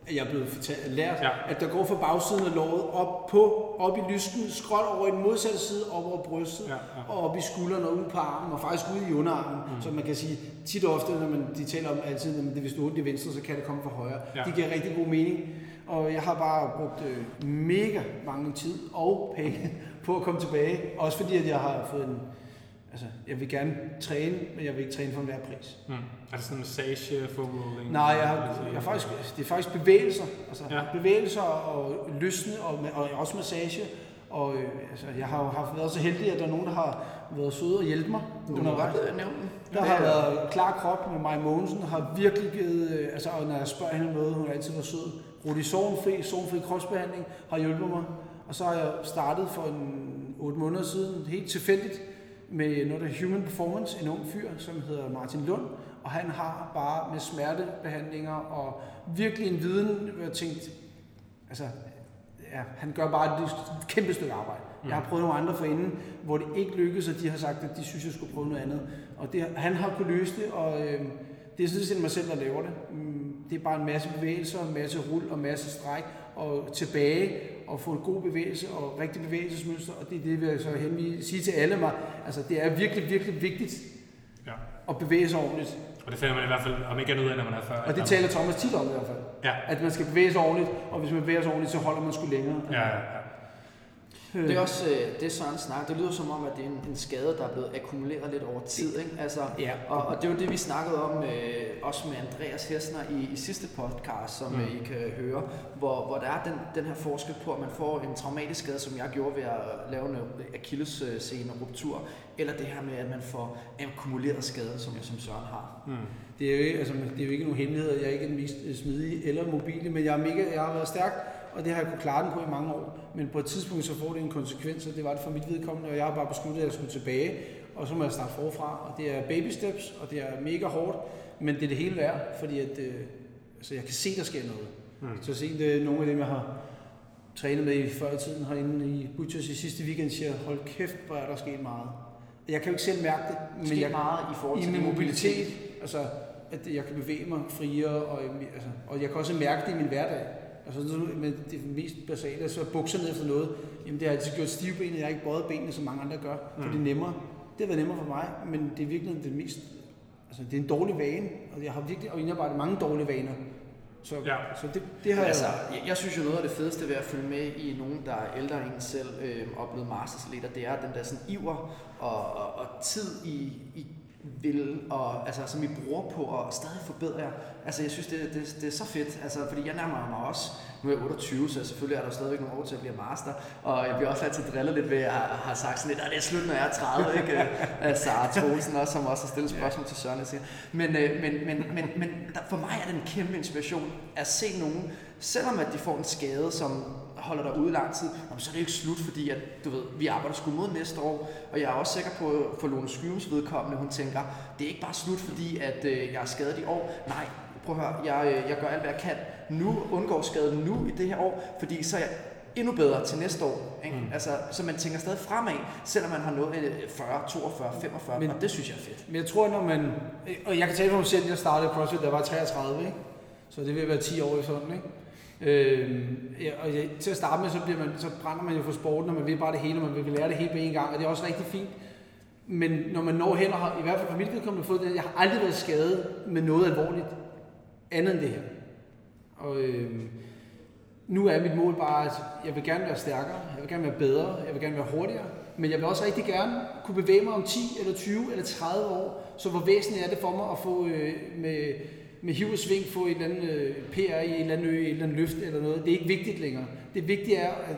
Speaker 2: at jeg er blevet fortalt, lært,
Speaker 1: Ja.
Speaker 2: at der går fra bagsiden af låret op, på, op i lysken, skråt over i den modsatte side, op over brystet,
Speaker 1: Ja, ja.
Speaker 2: og op i skulderen og ud på armen, og faktisk ud i underarmen. Mm. Så man kan sige, tit og ofte, når man, de taler om altid, at det, hvis du har ondt i venstre, så kan det komme fra højre.
Speaker 1: Ja.
Speaker 2: Det giver rigtig god mening. Og jeg har bare brugt øh, mega mange tid og penge på at komme tilbage. Også fordi, at jeg har fået en... Altså, jeg vil gerne træne, men jeg vil ikke træne for enhver pris.
Speaker 1: Mm. Er det sådan en massage, foam rolling?
Speaker 2: Nej, jeg har, jeg har faktisk, det er faktisk bevægelser. Altså
Speaker 1: Ja.
Speaker 2: bevægelser og løsne og, og også massage. Og øh, altså, jeg har jo haft været så heldig, at der er nogen, der har været søde og hjælpe mig.
Speaker 5: Du øh, nævne den.
Speaker 2: Der har været klar krop med Maja Mogensen, har virkelig givet, øh, altså og når jeg spørger hende om noget, hun har altid været sød. Rudi Sovenfri, Sovenfri kropsbehandling, har hjulpet mig. Og så har jeg startet for en 8 måneder siden, helt tilfældigt, med noget der Human Performance, en ung fyr, som hedder Martin Lund. Og han har bare med smertebehandlinger og virkelig en viden, hvor jeg tænkte, altså, ja, han gør bare et kæmpe stykke arbejde. Mm. Jeg har prøvet nogle andre forinden, hvor det ikke lykkedes, og de har sagt, at de synes, jeg skulle prøve noget andet. Og det, han har kunnet løse det, og øh, det er sådan set mig selv, der laver det. Mm, det er bare en masse bevægelser, en masse rul og en masse stræk, og tilbage og få en god bevægelse og rigtig bevægelsesmønster, og det er det, vil jeg så henvise, sige til alle mig. Altså, det er virkelig, virkelig vigtigt
Speaker 1: Ja.
Speaker 2: at bevæge sig ordentligt.
Speaker 1: Og det finder man i hvert fald, om ikke andet ud af, når man er 40.
Speaker 2: Og det taler Thomas tit om i hvert fald.
Speaker 1: Ja.
Speaker 2: At man skal bevæge sig ordentligt, og hvis man bevæger sig ordentligt, så holder man sgu længere.
Speaker 1: Ja, ja, ja.
Speaker 3: Det er også øh, det Søren snak. Det lyder som om, at det er en, en skade, der er blevet akkumuleret lidt over tid. Ikke? Altså,
Speaker 2: Ja.
Speaker 3: og, og det var det, vi snakkede om øh, også med Andreas Hessner i, i sidste podcast, som mm. I kan høre, hvor, hvor der er den, den her forskel på, at man får en traumatisk skade, som jeg gjorde ved at lave en akillesscene ruptur, eller det her med, at man får akkumuleret skade, som, som Søren har.
Speaker 1: Mm.
Speaker 2: Det er, jo, ikke- altså, det er jo ikke nogen hemmelighed, jeg ikke er den mest øh, smidige eller mobile, men jeg, er mega, jeg har været stærk, og det har jeg kunne klare den på i mange år. Men på et tidspunkt så får det en konsekvens, og det var det for mit vedkommende, og jeg har bare besluttet, at jeg skulle tilbage, og så må jeg starte forfra. Og det er baby steps, og det er mega hårdt, men det er det hele værd, fordi at, øh, altså, jeg kan se, der sker noget. Mm. Så se, det er nogle af dem, jeg har trænet med i før i tiden herinde i Butchers i sidste weekend, siger, hold kæft, hvor er der sket meget. Jeg kan jo ikke selv mærke det, men
Speaker 3: Sket
Speaker 2: jeg,
Speaker 3: meget i forhold til
Speaker 2: i min
Speaker 3: din
Speaker 2: mobilitet, altså at jeg kan bevæge mig friere, og, altså, og jeg kan også mærke det i min hverdag. Altså, så- men det mest basale, altså bukser ned efter noget, jamen det har altid gjort stive ben, og jeg har ikke bøjet benene, som mange andre gør, for det er nemmere. Det har været nemmere for mig, men det er virkelig det mest, altså det er en dårlig vane, og jeg har virkelig indarbejdet mange dårlige vaner. Så,
Speaker 1: Ja.
Speaker 2: så det, det har
Speaker 3: Altså,
Speaker 2: jeg...
Speaker 3: jeg, jeg synes jo noget af det fedeste ved at følge med i nogen, der er ældre end en selv, øh, og blevet mastersleader, det er den der sådan iver og, og, og tid i, i vil, og altså, som I bruger på at stadig forbedre jer. Altså, jeg synes, det, det, det er så fedt, altså, fordi jeg nærmer mig også, nu er jeg 28, så selvfølgelig er der stadigvæk nogle år til at blive master, og jeg bliver også altid drillet lidt ved, at jeg har sagt sådan lidt, at det er slut, når jeg er 30, ikke? Øh, Sara Troelsen også, som også har stillet spørgsmål til Søren, jeg siger. Men, øh, men, men, men, men der, for mig er det en kæmpe inspiration at se nogen, selvom at de får en skade, som holder dig ude i lang tid, jamen, så er det ikke slut, fordi at, du ved, vi arbejder sgu mod næste år, og jeg er også sikker på, for Lone Skyrums vedkommende, hun tænker, det er ikke bare slut, fordi at øh, jeg er skadet i år. Nej, prøv at høre, jeg, øh, jeg gør alt, hvad jeg kan nu, undgår skaden nu i det her år, fordi så er jeg endnu bedre til næste år. Ikke? Mm. Altså, så man tænker stadig fremad, selvom man har nået øh, 40, 42, 45,
Speaker 2: Men-
Speaker 3: Men, og det synes jeg er fedt.
Speaker 2: Men jeg tror, når man... Og jeg kan tale for mig selv, jeg startede CrossFit, da jeg var 33, ikke? Så det vil være 10 år i sådan, ikke? Øh, ja, og jeg, til at starte med, så, bliver man, så brænder man jo for sporten, og man vil bare det hele, og man vil lære det hele på en gang, og det er også rigtig fint. Men når man når hen og har, i hvert fald for mit vedkommende, fået det, jeg har aldrig været skadet med noget alvorligt andet end det her. Og øh, nu er mit mål bare, at jeg vil gerne være stærkere, jeg vil gerne være bedre, jeg vil gerne være hurtigere, men jeg vil også rigtig gerne kunne bevæge mig om 10 eller 20 eller 30 år. Så hvor væsentligt er det for mig at få øh, med, med hiv og sving, få en eller anden øh, PR i en eller anden ø, en eller anden løft eller noget. Det er ikke vigtigt længere. Det vigtige er, at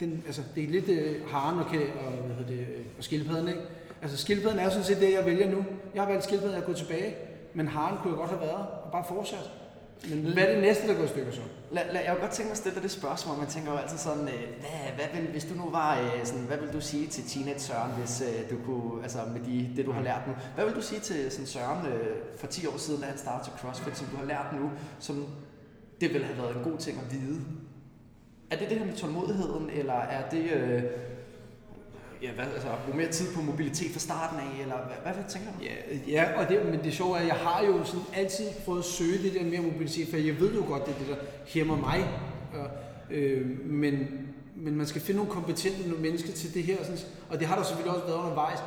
Speaker 2: den, altså, det er lidt øh, haren og, og, hvad hedder det, øh, og skildpadden, ikke? Altså skildpadden er sådan set det, jeg vælger nu. Jeg har valgt skildpadden at gå tilbage, men haren kunne jeg godt have været og bare fortsat. Men hvad er det næste, der går i stykker så?
Speaker 3: Lad, lad, jeg kunne godt tænke mig at stille dig det spørgsmål. Man tænker jo altid sådan, øh, hvad, hvad vil, hvis du nu var øh, sådan, hvad vil du sige til Teenage Søren, hvis øh, du kunne, altså med de, det du har lært nu, hvad vil du sige til sådan Søren øh, for 10 år siden, da han startede til CrossFit, som du har lært nu, som det ville have været en god ting at vide? Er det det her med tålmodigheden, eller er det, øh, ja, hvad, altså, at bruge mere tid på mobilitet fra starten af, eller hvad, hvad, hvad tænker du?
Speaker 2: Ja, ja og det, men det sjove er, at jeg har jo sådan altid prøvet at søge det der mere mobilitet, for jeg ved jo godt, det er det, der hæmmer mig. Og, øh, men, men man skal finde nogle kompetente nogle mennesker til det her, sådan, og det har der selvfølgelig også været undervejs.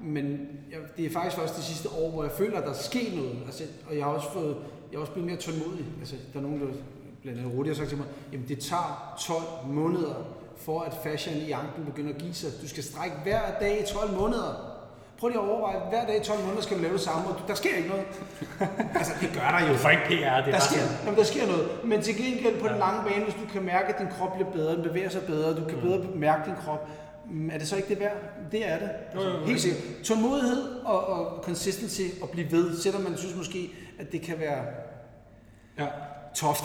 Speaker 2: Men jeg, det er faktisk først de sidste år, hvor jeg føler, at der er sket noget. Altså, og jeg har også fået, jeg er også blevet mere tålmodig. Altså, der er nogen, der blandt andet Rudi har sagt til mig, jamen det tager 12 måneder, for at fasciaen i anklen begynder at give sig. Du skal strække hver dag i 12 måneder. Prøv lige at overveje, hver dag i 12 måneder skal du lave det samme, og der sker ikke noget. altså, det gør der jo.
Speaker 1: Får ikke PR, det er
Speaker 2: Der sker,
Speaker 1: sådan.
Speaker 2: jamen, der sker noget. Men til gengæld på den lange bane, hvis du kan mærke, at din krop bliver bedre, den bevæger sig bedre, du kan bedre mærke din krop, mm, er det så ikke det værd? Det er det. Altså,
Speaker 1: Jo, jo, jo.
Speaker 2: helt sikkert. Tålmodighed og, og consistency og blive ved, selvom man synes måske, at det kan være
Speaker 1: Ja.
Speaker 2: toft.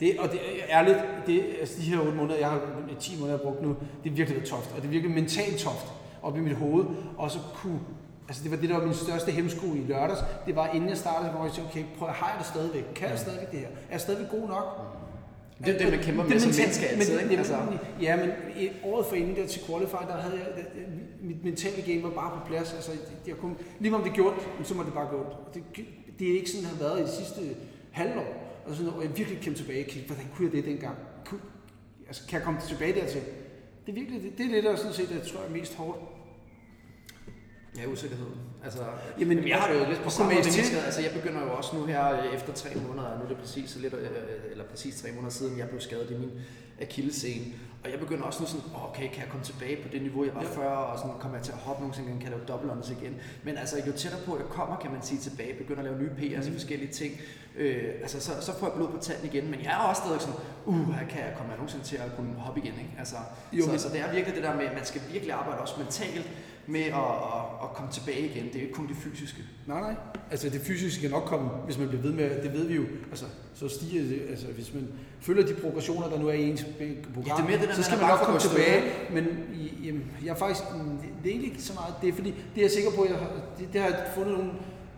Speaker 2: Det, og det er ærligt, det, altså de her 8 måneder, jeg har 10 måneder, jeg har brugt nu, det er virkelig toft, og det er virkelig mentalt toft op i mit hoved, og så kunne, altså det var det, der var min største hemsko i lørdags, det var inden jeg startede, hvor jeg sagde, okay, prøv, har jeg det stadigvæk? Kan jeg stadigvæk det her? Er jeg stadigvæk god nok?
Speaker 3: Det er det, man kæmper med som menneske altid, ikke? Altså.
Speaker 2: Ja, men i- året for inden der til Qualify, der havde jeg, det- mit mentale game var bare på plads. Altså, jeg kunne, lige om det gjorde, så må det bare gå. ondt. Det, det er ikke sådan, det har været i de sidste halvår. Og, sådan, og jeg virkelig kæmpe tilbage, kigge, hvordan kunne jeg det dengang? Kunne, altså, kan jeg komme tilbage dertil? Det er virkelig, det, det er det, der sådan set, jeg tror er mest hårdt.
Speaker 3: Ja, usikkerheden. Altså,
Speaker 2: Jamen,
Speaker 3: Jamen, jeg har det jo lidt på
Speaker 2: og
Speaker 3: samme måde skade. Altså, jeg begynder jo også nu her øh, efter tre måneder, og nu er det præcis lidt, øh, eller præcis tre måneder siden, jeg blev skadet i min akillescene. Og jeg begynder også nu sådan, "Åh, okay, kan jeg komme tilbage på det niveau, jeg var
Speaker 2: Ja.
Speaker 3: før, og sådan kommer jeg til at hoppe nogensinde kan jeg lave dobbeltunders igen. Men altså, jo tættere på jeg kommer, kan man sige, tilbage, begynder at lave nye PR's mm. forskellige ting, øh, altså, så, så får jeg blod på tanden igen. Men jeg er også stadig sådan, uh, her kan jeg komme nogensinde til at kunne hoppe igen, ikke? Altså,
Speaker 2: Jo,
Speaker 3: så,
Speaker 2: men-
Speaker 3: så det er virkelig det der med, at man skal virkelig arbejde også mentalt med at, at, at komme tilbage igen. Det er jo ikke kun det fysiske.
Speaker 2: Nej, nej. Altså det fysiske kan nok komme, hvis man bliver ved med, det ved vi jo, altså så stiger det, altså hvis man følger de progressioner, der nu er i ens program,
Speaker 3: Ja, det mere det der,
Speaker 2: så skal
Speaker 3: man
Speaker 2: nok komme tilbage, men jamen, jeg er faktisk, mm, det, det er ikke så meget, det er fordi, det er jeg sikker på, jeg har, det, det har jeg fundet nogen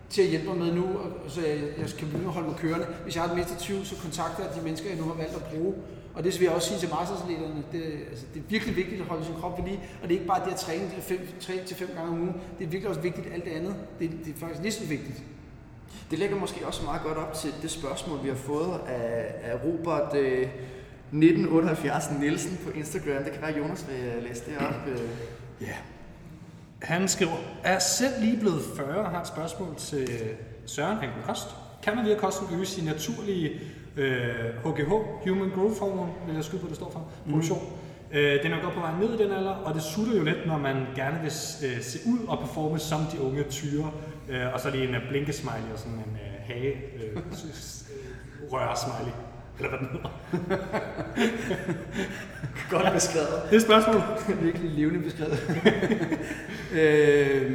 Speaker 2: til at hjælpe mig med nu, så jeg, jeg kan begynde at holde mig kørende. Hvis jeg har et mistet tvivl, så kontakter jeg de mennesker, jeg nu har valgt at bruge, og det vil jeg også sige til masterslederne, det, altså, det er virkelig vigtigt at holde sin krop ved lige, og det er ikke bare det at træne de fem, tre til fem gange om ugen, det er virkelig også vigtigt alt det andet. Det, det er faktisk lige så vigtigt.
Speaker 3: Det lægger måske også meget godt op til det spørgsmål, vi har fået af, af Robert øh, 1978 Nielsen på Instagram. Det kan være, Jonas vil øh, læse det op. Øh.
Speaker 1: Ja. Han skriver, er selv lige blevet 40 og har et spørgsmål til Søren Hanken Kost. Kan man via kosten øge sin naturlige øh, HGH, Human Growth Hormone, vil jeg skyde på, det står for, produktion? Mm. Øh, den er godt på vej ned i den alder, og det sutter jo lidt, når man gerne vil øh, se ud og performe som de unge tyre. Øh, og så lige en øh, blinkesmiley og sådan en øh, hage øh, øh, rører-smiley. Eller hvad den hedder.
Speaker 3: Godt beskrevet.
Speaker 1: Det er et spørgsmål.
Speaker 2: virkelig levende beskrevet. øh,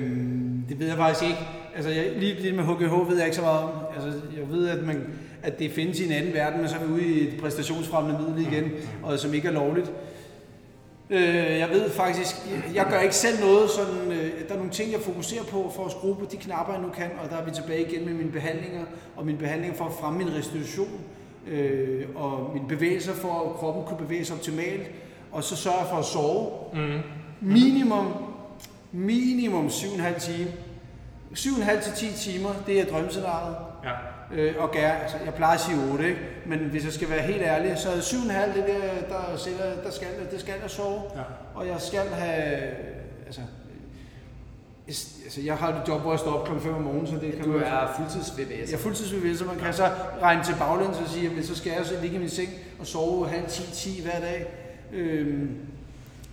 Speaker 2: det ved jeg faktisk ikke. Altså, jeg, lige det med HGH ved jeg ikke så meget om. Altså, jeg ved, at, man, at det findes i en anden verden, men så er vi ude i et præstationsfremmende middel igen, og som ikke er lovligt. Øh, jeg ved faktisk, jeg, jeg gør ikke selv noget sådan, øh, der er nogle ting, jeg fokuserer på for at skrue på de knapper, jeg nu kan, og der er vi tilbage igen med mine behandlinger, og mine behandlinger for at fremme min restitution, øh, og mine bevægelser for at kroppen kunne bevæge sig optimalt, og så sørger jeg for at sove.
Speaker 1: Mm.
Speaker 2: Minimum, minimum 7,5 timer. 7,5 til 10 timer, det er drømmescenariet.
Speaker 1: Ja.
Speaker 2: Øh, og gær, altså, jeg plejer at sige 8, ikke? men hvis jeg skal være helt ærlig, så er 7,5 det der, der, sætter, der skal, det skal jeg sove.
Speaker 1: Ja.
Speaker 2: Og jeg skal have, altså, jeg, altså, jeg har et job, hvor jeg står op kl. 5 om morgenen, så det kan
Speaker 3: Du
Speaker 2: man-
Speaker 3: er fuldtids VVS.
Speaker 2: jeg er fuldtidsbevidst, så man kan så regne til baglæns og sige, at så skal jeg så ligge i min seng og sove halv 10-10 hver dag. Øhm,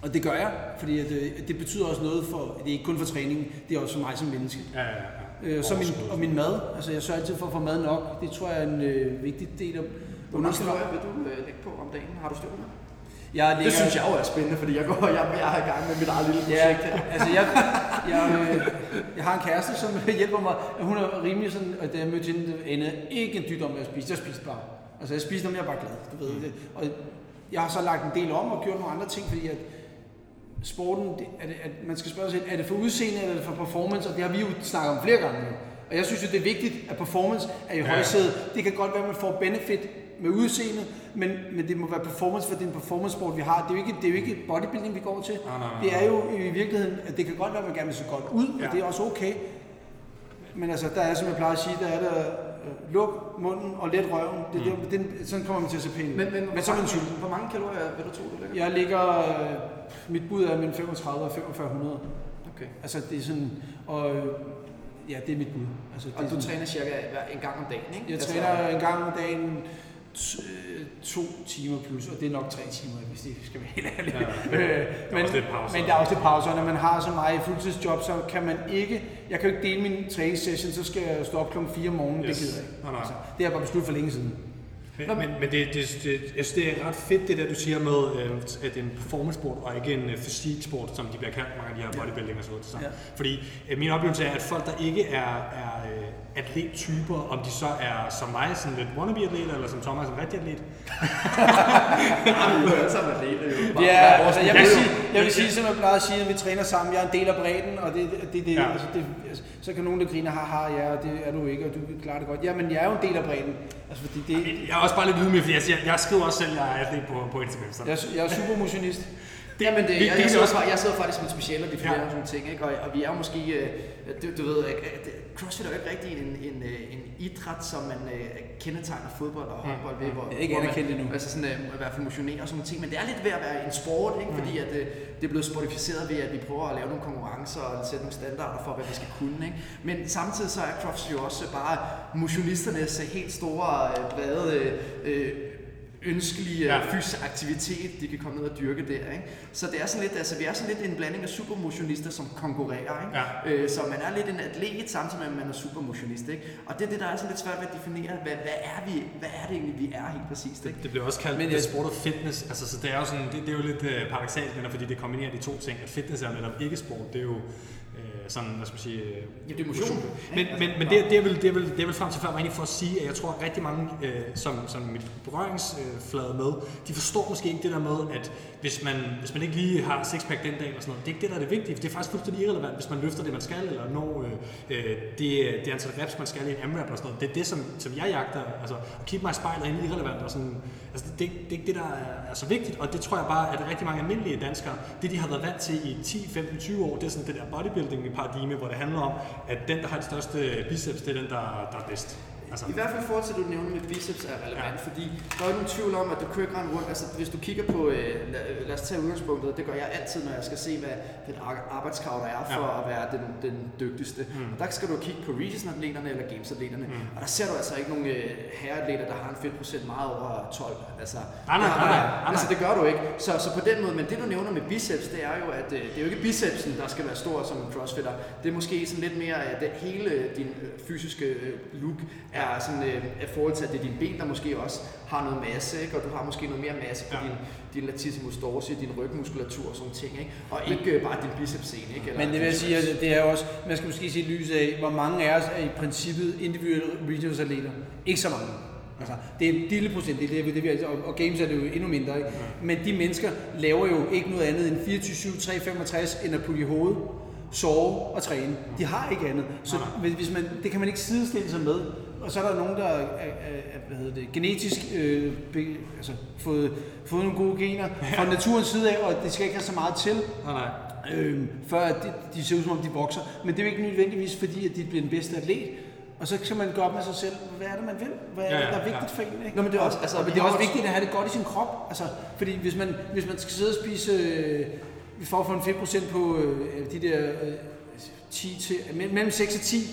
Speaker 2: og det gør jeg, fordi at, øh, det betyder også noget for, det er ikke kun for træningen, det er også for mig som menneske.
Speaker 1: Ja, ja, ja.
Speaker 2: Øh, så min, og min mad, altså jeg sørger altid for at få mad nok, det tror jeg er en øh, vigtig del af
Speaker 3: Hvor mange kalorier vil du øh, lægge på om dagen? Har du styr på det?
Speaker 2: Jeg
Speaker 3: Det synes jeg jo er spændende, fordi jeg, går, jeg, jeg er i gang med mit eget lille
Speaker 2: Ja,
Speaker 3: projekt her.
Speaker 2: altså jeg, jeg, øh, jeg har en kæreste, som hjælper mig. Hun er rimelig sådan, at da jeg mødte hende, endede ikke en dyd om, hvad jeg spiste. Jeg spiste bare. Altså jeg spiste, om jeg bare glad, du ved det. Og jeg har så lagt en del om og gjort nogle andre ting, fordi at sporten, det, er det, at man skal spørge sig selv, er det for udseende eller er det for performance? Og det har vi jo snakket om flere gange nu. Og jeg synes jo, det er vigtigt, at performance er i
Speaker 1: Ja.
Speaker 2: højsædet. Det kan godt være, at man får benefit med udseendet, men, men det må være performance, for det er en performance sport, vi har. Det er jo ikke, det er jo ikke bodybuilding, vi går til.
Speaker 1: Nej, nej, nej.
Speaker 2: Det er jo i virkeligheden, at det kan godt være, at man gerne vil se godt ud,
Speaker 1: Ja.
Speaker 2: og det er også okay. Men altså, der er, som jeg plejer at sige, der er der luk munden og let røven. Det,
Speaker 1: Mm.
Speaker 2: det, den, sådan kommer man til at se pæn ud.
Speaker 3: Men, men,
Speaker 2: men så er man
Speaker 3: hvor,
Speaker 2: sulten.
Speaker 3: mange, hvor mange kalorier vil du tro, du lægger?
Speaker 2: Jeg ligger, øh, mit bud er mellem 35 og 4500.
Speaker 3: Okay.
Speaker 2: Altså det er sådan, og øh, ja, det er mit bud. Altså, det
Speaker 3: Og du
Speaker 2: sådan,
Speaker 3: træner cirka en gang om dagen, ikke?
Speaker 2: jeg
Speaker 3: Altså,
Speaker 2: træner en gang om dagen to timer plus, og det er nok tre timer, hvis det skal være helt ærligt.
Speaker 1: Ja, ja.
Speaker 2: Øh, men, men der er også lidt pauser, når man har så meget fuldtidsjob, så kan man ikke, jeg kan jo ikke dele min træningssession, så skal jeg stå op klokken 4 om morgenen,
Speaker 1: Yes.
Speaker 2: det gider jeg ikke.
Speaker 1: Nej, nej.
Speaker 2: Altså, det har jeg bare besluttet for længe siden.
Speaker 1: Men, men, men det, det, det, jeg synes, det er ret fedt, det der du siger med, øh, at det er en performance-sport og ikke en øh, fysik-sport, som de bliver kaldt mange af de her bodybuilding og sådan noget.
Speaker 2: Ja.
Speaker 1: Fordi øh, min oplevelse er, at folk, der ikke er, er øh, atlettyper, om de så er som mig, sådan lidt wannabe-atlet, eller som Thomas, en rigtig atlet,
Speaker 3: du er alle sammen atleter, jo. Bare-
Speaker 2: Ja, altså, jeg vil sige, jeg vil sige, som jeg plejer at sige, at vi træner sammen. Jeg er en del af bredden, og det, det, det,
Speaker 1: Ja.
Speaker 2: altså, det altså, så kan nogen, der griner, haha, ja, og det er du ikke, og du klarer det godt. Ja, men jeg er jo en del af bredden. Altså, fordi det,
Speaker 1: Jeg er også bare lidt ydmyg, fordi jeg, siger, jeg skriver også selv, at jeg er atlet på, på Instagram. Så.
Speaker 2: jeg, jeg er supermotionist.
Speaker 1: Det,
Speaker 3: Ja, men det,
Speaker 1: vi-
Speaker 3: jeg, jeg,
Speaker 1: er
Speaker 3: sidder,
Speaker 1: også,
Speaker 3: jeg sidder faktisk med specialer de flere
Speaker 1: Ja.
Speaker 3: sådan nogle ting, ikke? Og, og vi er måske, øh, du, du ved, ikke, at det- CrossFit er jo ikke rigtig en, en, øh, en idræt, som man øh, kendetegner fodbold og håndbold ved, hvor,
Speaker 2: Det ikke
Speaker 3: hvor man-
Speaker 2: endnu.
Speaker 3: Altså sådan, øh, i hvert fald motionere og sådan ting, men det er lidt ved at være en sport, ikke? Fordi at, øh, det er blevet sportificeret ved, at vi prøver at lave nogle konkurrencer og sætte nogle standarder for, hvad vi skal kunne, ikke? Men samtidig så er CrossFit jo også bare motionisternes øh, helt store, øh, brede øh, øh, ønskelige
Speaker 1: Ja.
Speaker 3: ja. fysisk aktivitet, de kan komme ned og dyrke der. Ikke? Så det er sådan lidt, altså, vi er sådan lidt en blanding af supermotionister, som konkurrerer. Ikke?
Speaker 1: Ja.
Speaker 3: Øh, så man er lidt en atlet, samtidig med, at man er supermotionist. Ikke? Og det er det, der er sådan lidt svært ved at definere, hvad, hvad, er, vi, hvad er det egentlig, vi er helt præcist. Ikke?
Speaker 1: Det bliver også kaldt
Speaker 2: Men
Speaker 1: sport og fitness. Altså, så det er jo sådan, det, det er jo lidt øh, paradoxalt, men fordi det kombinerer de to ting. At fitness er netop ikke sport. Det er jo øh, sådan, hvad skal man sige... Øh,
Speaker 3: Ja, det er motion.
Speaker 1: Men, men, men det, det, er vel, det, er vel, det er vel frem til før, var egentlig for at sige, at jeg tror, at rigtig mange, øh, som, som mit berøringsflade med, de forstår måske ikke det der med, at hvis man, hvis man ikke lige har sixpack den dag eller sådan noget, det er ikke det, der er det vigtige. Det er faktisk fuldstændig irrelevant, hvis man løfter det, man skal, eller når øh, øh, det, det antal reps, man skal i en AMRAP eller sådan noget. Det er det, som, som jeg jagter. Altså, at keep my spejl er egentlig irrelevant. Og sådan, altså, det, det, det, er ikke det, der er, er så vigtigt, og det tror jeg bare, at rigtig mange almindelige danskere, det de har været vant til i 10, 15, 20 år, det er sådan det der bodybuilding-paradigme, hvor det handler om, at den, der har de største biceps, det er den, der, der er bedst. Altså,
Speaker 3: I hvert fald i forhold til, at du nævner med biceps er relevant, ja. fordi der er jo ingen tvivl om, at du kører ikke rundt. Altså, hvis du kigger på, øh, lad, lad os tage udgangspunktet, det gør jeg altid, når jeg skal se, hvad den ar- arbejdskrav der er for ja. at være den, den dygtigste. Mm. Og der skal du kigge på Regis-atleterne eller Games-atleterne, mm. og der ser du altså ikke nogen øh, herreatleter, der har en fedtprocent meget over 12. Altså,
Speaker 1: Nej, nej, nej, nej,
Speaker 3: altså det gør du ikke. Så, så på den måde, men det du nævner med biceps, det er jo, at øh, det er jo ikke bicepsen, der skal være stor som en crossfitter. Det er måske sådan lidt mere, at det, hele din øh, fysiske øh, look er sådan øh, i forhold til, at det er dine ben, der måske også har noget masse, ikke? og du har måske noget mere masse på
Speaker 1: Ja.
Speaker 3: din, din latissimus dorsi, din rygmuskulatur og sådan ting, ikke? og ikke øh, bare din bicepsscene. Ikke? Eller
Speaker 2: Men det vil jeg sige, at det er også, man skal måske se i lyset af, hvor mange af os er i princippet individuelle regionsatleter. Ikke så mange. Altså, det er en lille procent, det er det, det, vi, og, og games er det jo endnu mindre. Ikke? Men de mennesker laver jo ikke noget andet end 24-7, 365 end at putte i hovedet, sove og træne. De har ikke andet. Så hvis, hvis man, det kan man ikke sidestille sig med. Og så er der nogen, der er, er, er hvad hedder det, genetisk øh, be, altså, fået, fået nogle gode gener fra naturens side af, og det skal ikke have så meget til
Speaker 1: nej, nej.
Speaker 2: øh, før at de, de ser ud som om de vokser. Men det er jo ikke nødvendigvis fordi, at de bliver den bedste atlet. Og så kan man gå op med sig selv, hvad er det, man vil? Hvad er
Speaker 1: Ja,
Speaker 2: det,
Speaker 1: ja,
Speaker 2: der er
Speaker 1: ja.
Speaker 2: vigtigt for en? Ikke?
Speaker 3: Nå, men det er også- altså, vi
Speaker 2: det er også vigtigt at have det godt i sin krop. Altså, fordi hvis man, hvis man skal sidde og spise, øh, for at få en fedtprocent på øh, de der øh, 10 til, mellem mellem 6 og 10, øh,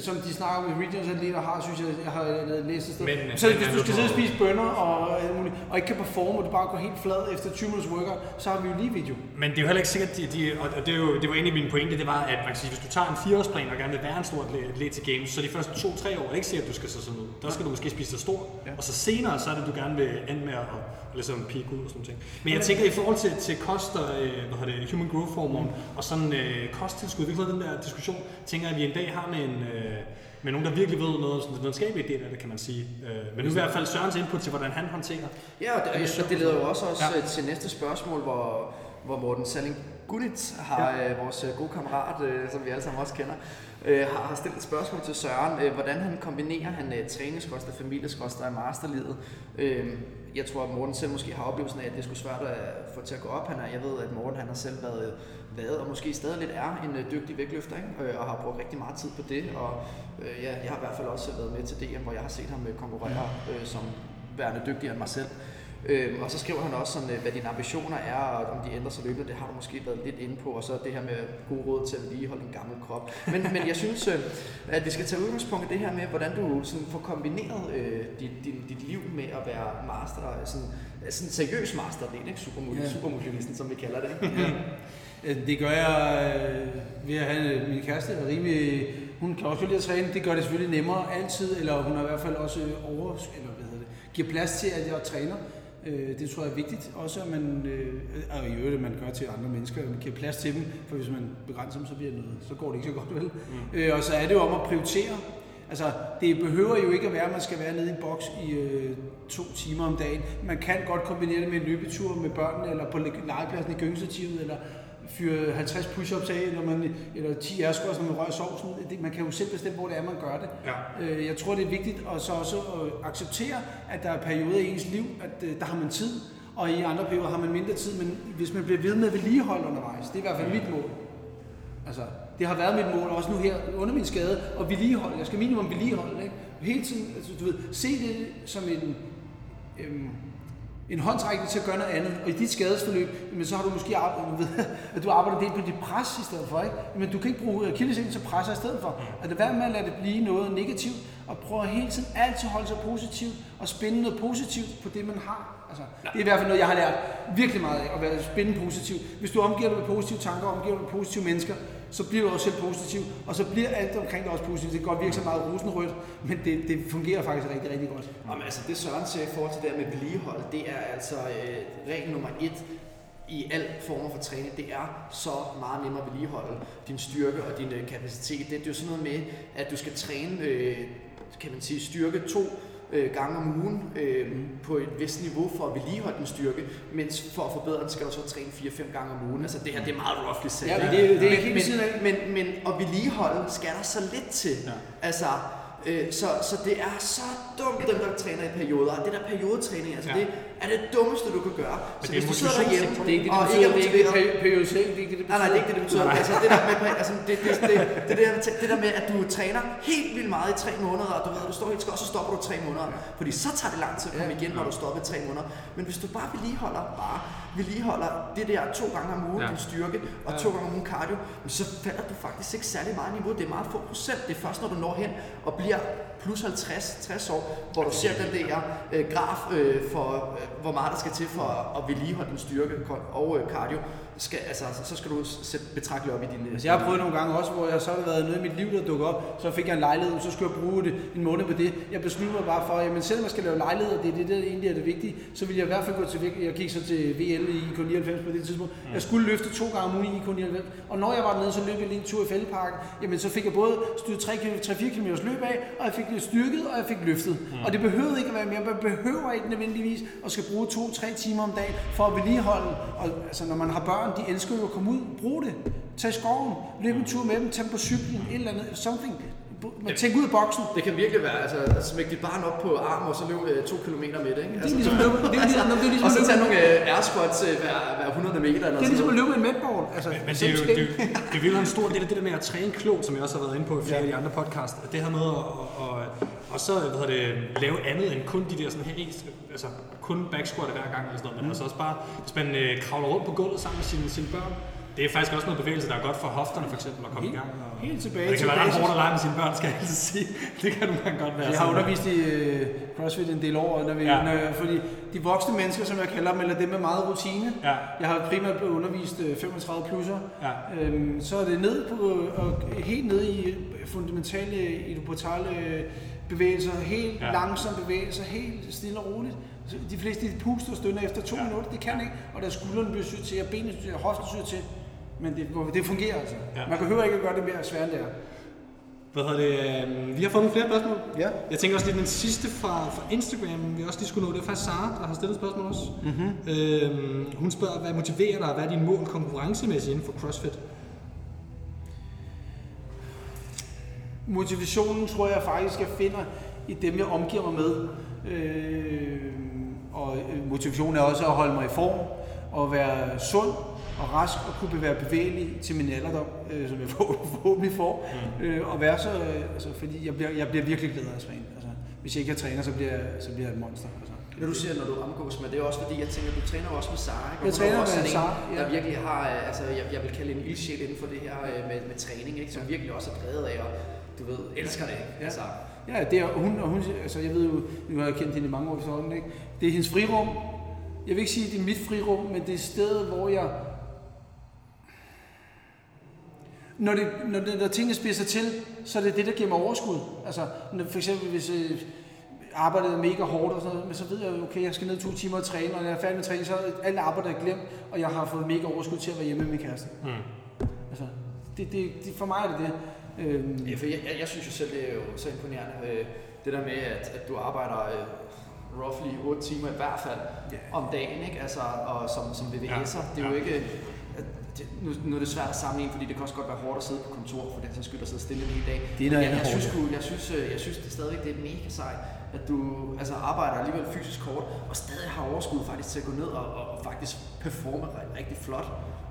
Speaker 2: som de snakker med regions atleter har, synes jeg, jeg har læst et sted.
Speaker 1: Men-
Speaker 2: så
Speaker 1: men
Speaker 2: hvis du skal sidde og spise bønner og, alt muligt, og ikke kan performe, og du bare går helt flad efter 20 minutters workout, så har vi jo lige video.
Speaker 1: Men det er jo heller ikke sikkert, de, de, og det, er jo, det var egentlig min pointe, det var, at man kan sige, hvis du tager en fireårsplan og gerne vil være en stor atlet, til games, så de første to-tre år er det ikke sikkert, at du skal se sådan ud. Der skal du måske spise dig stor, ja. og så senere, så er det, du gerne vil ende med at ligesom peak ud og sådan noget. Men jeg tænker i forhold til, til kost og øh, hvad hedder det, human growth hormone og sådan øh, kosttilskud, vi har den der diskussion, tænker jeg, at vi en dag har med en, øh, med nogen, der virkelig ved noget, sådan den videnskabelige del af det, kan man sige. Øh, men nu i hvert fald Sørens input til, hvordan han håndterer.
Speaker 3: Ja, og det, og det leder jo også, også
Speaker 1: Ja.
Speaker 3: ja. til næste spørgsmål, hvor, hvor Morten Salling Guditz har ja. øh, vores øh, gode kammerat, øh, som vi alle sammen også kender, øh, har, har stillet et spørgsmål til Søren, øh, hvordan han kombinerer han øh, træningskoster, familieskoster i masterlivet. Øh, jeg tror, at Morten selv måske har oplevelsen af, at det skulle svært at få til at gå op. Han er, jeg ved, at Morten han har selv været, været og måske stadig lidt er en øh, dygtig vægtløfter, ikke? Øh, og har brugt rigtig meget tid på det. Og øh, ja, jeg har i hvert fald også været med til DM, hvor jeg har set ham øh, konkurrere øh, som værende dygtigere end mig selv. Øhm, og så skriver han også, sådan, øh, hvad dine ambitioner er, og om de ændrer sig løbende. Det har du måske været lidt inde på. Og så det her med gode råd til at vedligeholde en gammel krop. Men, men jeg synes, øh, at vi skal tage udgangspunkt i det her med, hvordan du sådan, får kombineret øh, dit, dit, dit liv med at være master, sådan, sådan seriøs master, det er ikke supermodel,
Speaker 2: Ja.
Speaker 3: som vi kalder det.
Speaker 2: Ja. Øh, Det gør jeg øh, ved at have øh, min kæreste er rimelig... Hun kan også lide at træne. Det gør det selvfølgelig nemmere altid, eller hun har i hvert fald også over, eller hvad hedder det, giver plads til, at jeg træner. Øh, Det tror jeg er vigtigt. Også at man, øh, og i øvrigt, at man gør til andre mennesker, at man giver plads til dem, for hvis man begrænser dem, så, bliver noget, så går det ikke så godt vel. Mm. Øh, Og så er det jo om at prioritere. Altså, det behøver jo ikke at være, at man skal være nede i en boks i øh, to timer om dagen. Man kan godt kombinere det med en løbetur med børnene, eller på le- legepladsen i gyngestativet, eller fyre 50 push-ups af, eller, man, eller 10 ærskårs, når man rører sovsen. Det, man kan jo selv bestemme, hvor det er, man gør det.
Speaker 1: Ja.
Speaker 2: Øh, jeg tror, det er vigtigt at så også at acceptere, at der er perioder i ens liv, at øh, der har man tid. og i andre perioder har man mindre tid, men hvis man bliver ved med at vedligeholde undervejs, det er i hvert fald mit mål. Altså, det har været mit mål, også nu her under min skade, at vedligeholde. Jeg skal minimum vedligeholde, ikke? Hele tiden, altså, du ved, se det som en, øhm, en håndtrækning til at gøre noget andet. Og i dit skadesforløb, jamen, så har du måske arbejdet, at du arbejder del på dit pres i stedet for, ikke? Men du kan ikke bruge akillescenen til presser i stedet for. At det være med at lade det blive noget negativt, og prøve at hele tiden altid holde sig positivt, og spænde noget positivt på det, man har. Altså, det er i hvert fald noget, jeg har lært virkelig meget af, at være spænde positivt. Hvis du omgiver dig med positive tanker, omgiver dig med positive mennesker, så bliver du også selv positiv, og så bliver alt omkring dig også positivt. Det kan godt virke så meget rosenrødt, men det, det fungerer faktisk rigtig, rigtig godt.
Speaker 3: Jamen, altså det Søren siger i forhold til det der med vedligehold, det er altså øh, regel nummer et i al former for træning, det er så meget nemmere at vedligeholde din styrke og din øh, kapacitet. Det, det er jo sådan noget med, at du skal træne, øh, kan man sige, styrke to øh, gange om ugen øh, på et vist niveau for at vedligeholde din styrke, mens for at forbedre den skal du så træne 4-5 gange om ugen. Altså det her, det er meget roughly sagt.
Speaker 2: Ja, men det- det er ikke helt
Speaker 3: men, men, men at vedligeholde skal der så lidt til. Ja. Altså, øh, så, så det er så dumt, dem der træner i perioder. Og det der periodetræning, altså
Speaker 1: Ja.
Speaker 3: det er det dummeste, du kan gøre. Så
Speaker 1: det er
Speaker 3: hvis du sidder derhjemme.
Speaker 2: Det er ikke det,
Speaker 3: og
Speaker 2: det
Speaker 3: ikke
Speaker 2: betyder.
Speaker 3: er
Speaker 2: er
Speaker 3: motiveret,
Speaker 2: det er ikke det, det
Speaker 3: Nej, nej, det er ikke det, det betyder. Altså, det, der med, altså, det, det, det, det, der, det der med, at du træner helt vildt meget i tre måneder, og du ved, du står helt skot, så stopper du tre måneder. Fordi så tager det lang tid at komme igen, når du stopper i tre måneder. Men hvis du bare vedligeholder, bare vedligeholder det der to gange om ugen,
Speaker 1: Ja.
Speaker 3: din styrke, og to gange om ugen cardio, så falder du faktisk ikke særlig meget niveau. Det er meget få procent. Det er først, når du når hen og bliver plus 50, 60 år, hvor du ser den der øh, graf øh, for, øh, hvor meget der skal til for at vedligeholde din styrke og øh, cardio, skal, altså, så skal du sætte betragteligt op i din... øh,
Speaker 2: Altså, jeg har prøvet nogle gange også, hvor jeg så har været noget i mit liv, der dukker op. Så fik jeg en lejlighed, så skulle jeg bruge det en måned på det. Jeg besluttede mig bare for, at jamen, selvom jeg skal lave lejlighed, og det er det, der egentlig er det vigtige, så vil jeg i hvert fald gå til. Jeg gik så til VL i IK 99 på det tidspunkt. Jeg skulle løfte to gange om ugen i IK 99. Og når jeg var dernede, så løb jeg lige en tur i fældeparken. Jamen, så fik jeg både styret 3-4 km løb af, og jeg fik blev styrket, og jeg fik løftet. Og det behøvede ikke at være mere. Man behøver ikke nødvendigvis at skal bruge 2-3 timer om dagen for at vedligeholde. Og altså, når man har børn, de elsker jo at komme ud. Brug det. Tag i skoven. Løb en tur med dem. Tag dem på cyklen. Et eller andet. Something. Men tænk ud af boksen.
Speaker 3: Det kan virkelig være, altså at smække dit barn op på armen, og så løbe øh, to kilometer med det, ikke?
Speaker 2: Det
Speaker 3: Altså,
Speaker 2: er ligesom, løbe, det er ligesom, det er ligesom,
Speaker 3: og så
Speaker 2: at
Speaker 3: tage nogle øh, air squats øh, hver, hver 100 meter eller
Speaker 2: det er ligesom at løbe en medball. Altså,
Speaker 1: Men det er jo det, er jo- det er virkelig en stor del af det der med at træne klogt, som jeg også har været inde på i flere af de andre podcasts. Det her med at, at og så hvad hedder det, lave andet end kun de der sådan her, altså kun backsquat hver gang eller sådan noget, men altså også bare, hvis man øh, kravler rundt på gulvet sammen med sine, sine børn, det er faktisk også noget bevægelse, der er godt for hofterne for eksempel at komme i gang. Og,
Speaker 2: helt tilbage
Speaker 1: og det kan være ret hårdt at lege med sine børn, skal jeg altid sige. Det kan nogle gange godt være.
Speaker 2: Jeg har undervist i øh, CrossFit en del år, når vi,
Speaker 1: Ja.
Speaker 2: når, fordi de voksne mennesker, som jeg kalder dem, eller dem med meget rutine,
Speaker 1: Ja.
Speaker 2: jeg har primært blevet undervist øh, 35 plusser,
Speaker 1: Ja.
Speaker 2: øhm, så er det ned på, og helt ned i fundamentale, idoportale bevægelser, helt
Speaker 1: Ja.
Speaker 2: langsomme bevægelser, helt stille og roligt. De fleste de puster og stønner efter to ja. minutter, det kan ikke, og der skuldrene bliver syet til, og benene syet til, og hoften syet til. Men det, det fungerer altså.
Speaker 1: Ja.
Speaker 2: Man behøver ikke at gøre det mere svært, end det er.
Speaker 1: Hvad hedder det? øh, Vi har fået nogle flere spørgsmål.
Speaker 2: Ja.
Speaker 1: Jeg tænker også lige den sidste fra, fra Instagram, vi også lige skulle nå. Det er faktisk Sara, der har stillet et spørgsmål også. Mm-hmm. Øhm, hun spørger, hvad motiverer dig, hvad er dine mål konkurrencemæssigt inden for CrossFit?
Speaker 2: Motivationen tror jeg faktisk, jeg finder i dem, jeg omgiver mig med. Øh, og øh, motivationen er også at holde mig i form, og være sund og rask, og kunne være bevægelig til min alderdom, øh, som jeg forhåbentlig får. Mm. Øh, og være så, øh, altså, fordi jeg bliver, jeg bliver virkelig glad af at træne. Altså, hvis jeg ikke har træner, så bliver, jeg- så bliver jeg et monster. Altså.
Speaker 3: Når du siger, når du omgås med det, er også fordi, jeg tænker, du træner også med Sara, ikke? Og
Speaker 2: Jeg
Speaker 3: er
Speaker 2: træner
Speaker 3: også
Speaker 2: med
Speaker 3: sådan
Speaker 2: Sara, ja.
Speaker 3: Der virkelig har, øh, altså jeg, jeg vil kalde en ildsjæl inden for det her øh, med, med træning, ikke? Som virkelig også er drevet af, og du ved, elsker det?
Speaker 2: Ja.
Speaker 3: Altså,
Speaker 2: Ja, det er, og hun, og hun, altså jeg ved jo, nu har jeg kendt hende i mange år efterhånden, ikke? det er hendes frirum. Jeg vil ikke sige, at det er mit frirum, men det er stedet, hvor jeg... Når, det, når, det, når tingene spidser til, så er det det, der giver mig overskud. Altså, når, for eksempel hvis jeg arbejdede mega hårdt og sådan noget, men så ved jeg, okay, jeg skal ned to timer og træne, og når jeg er færdig med træning, så er alt arbejde er glemt, og jeg har fået mega overskud til at være hjemme med min kæreste.
Speaker 1: Mm.
Speaker 2: Altså, det, det, det, for mig er det det. Øhm,
Speaker 3: Ja, for jeg, jeg, jeg synes jo selv, det er jo så imponerende, øh, det der med, at, at du arbejder øh, roughly 8 timer i hvert fald
Speaker 2: Ja.
Speaker 3: om dagen, ikke? Altså, og som, som VVS'er.
Speaker 1: Ja,
Speaker 3: Det er jo
Speaker 1: ja.
Speaker 3: ikke... Det, nu, nu er det svært at sammenligne, fordi det kan også godt være hårdt at sidde på kontor, for den så skyld at sidde stille en hel dag.
Speaker 2: Det er noget
Speaker 3: jeg, jeg, synes, sgu- jeg, synes, øh, jeg synes det stadigvæk, det er mega sejt, at du altså, arbejder alligevel fysisk hårdt, og stadig har overskud faktisk til at gå ned og, og, og faktisk performe rigtig, flot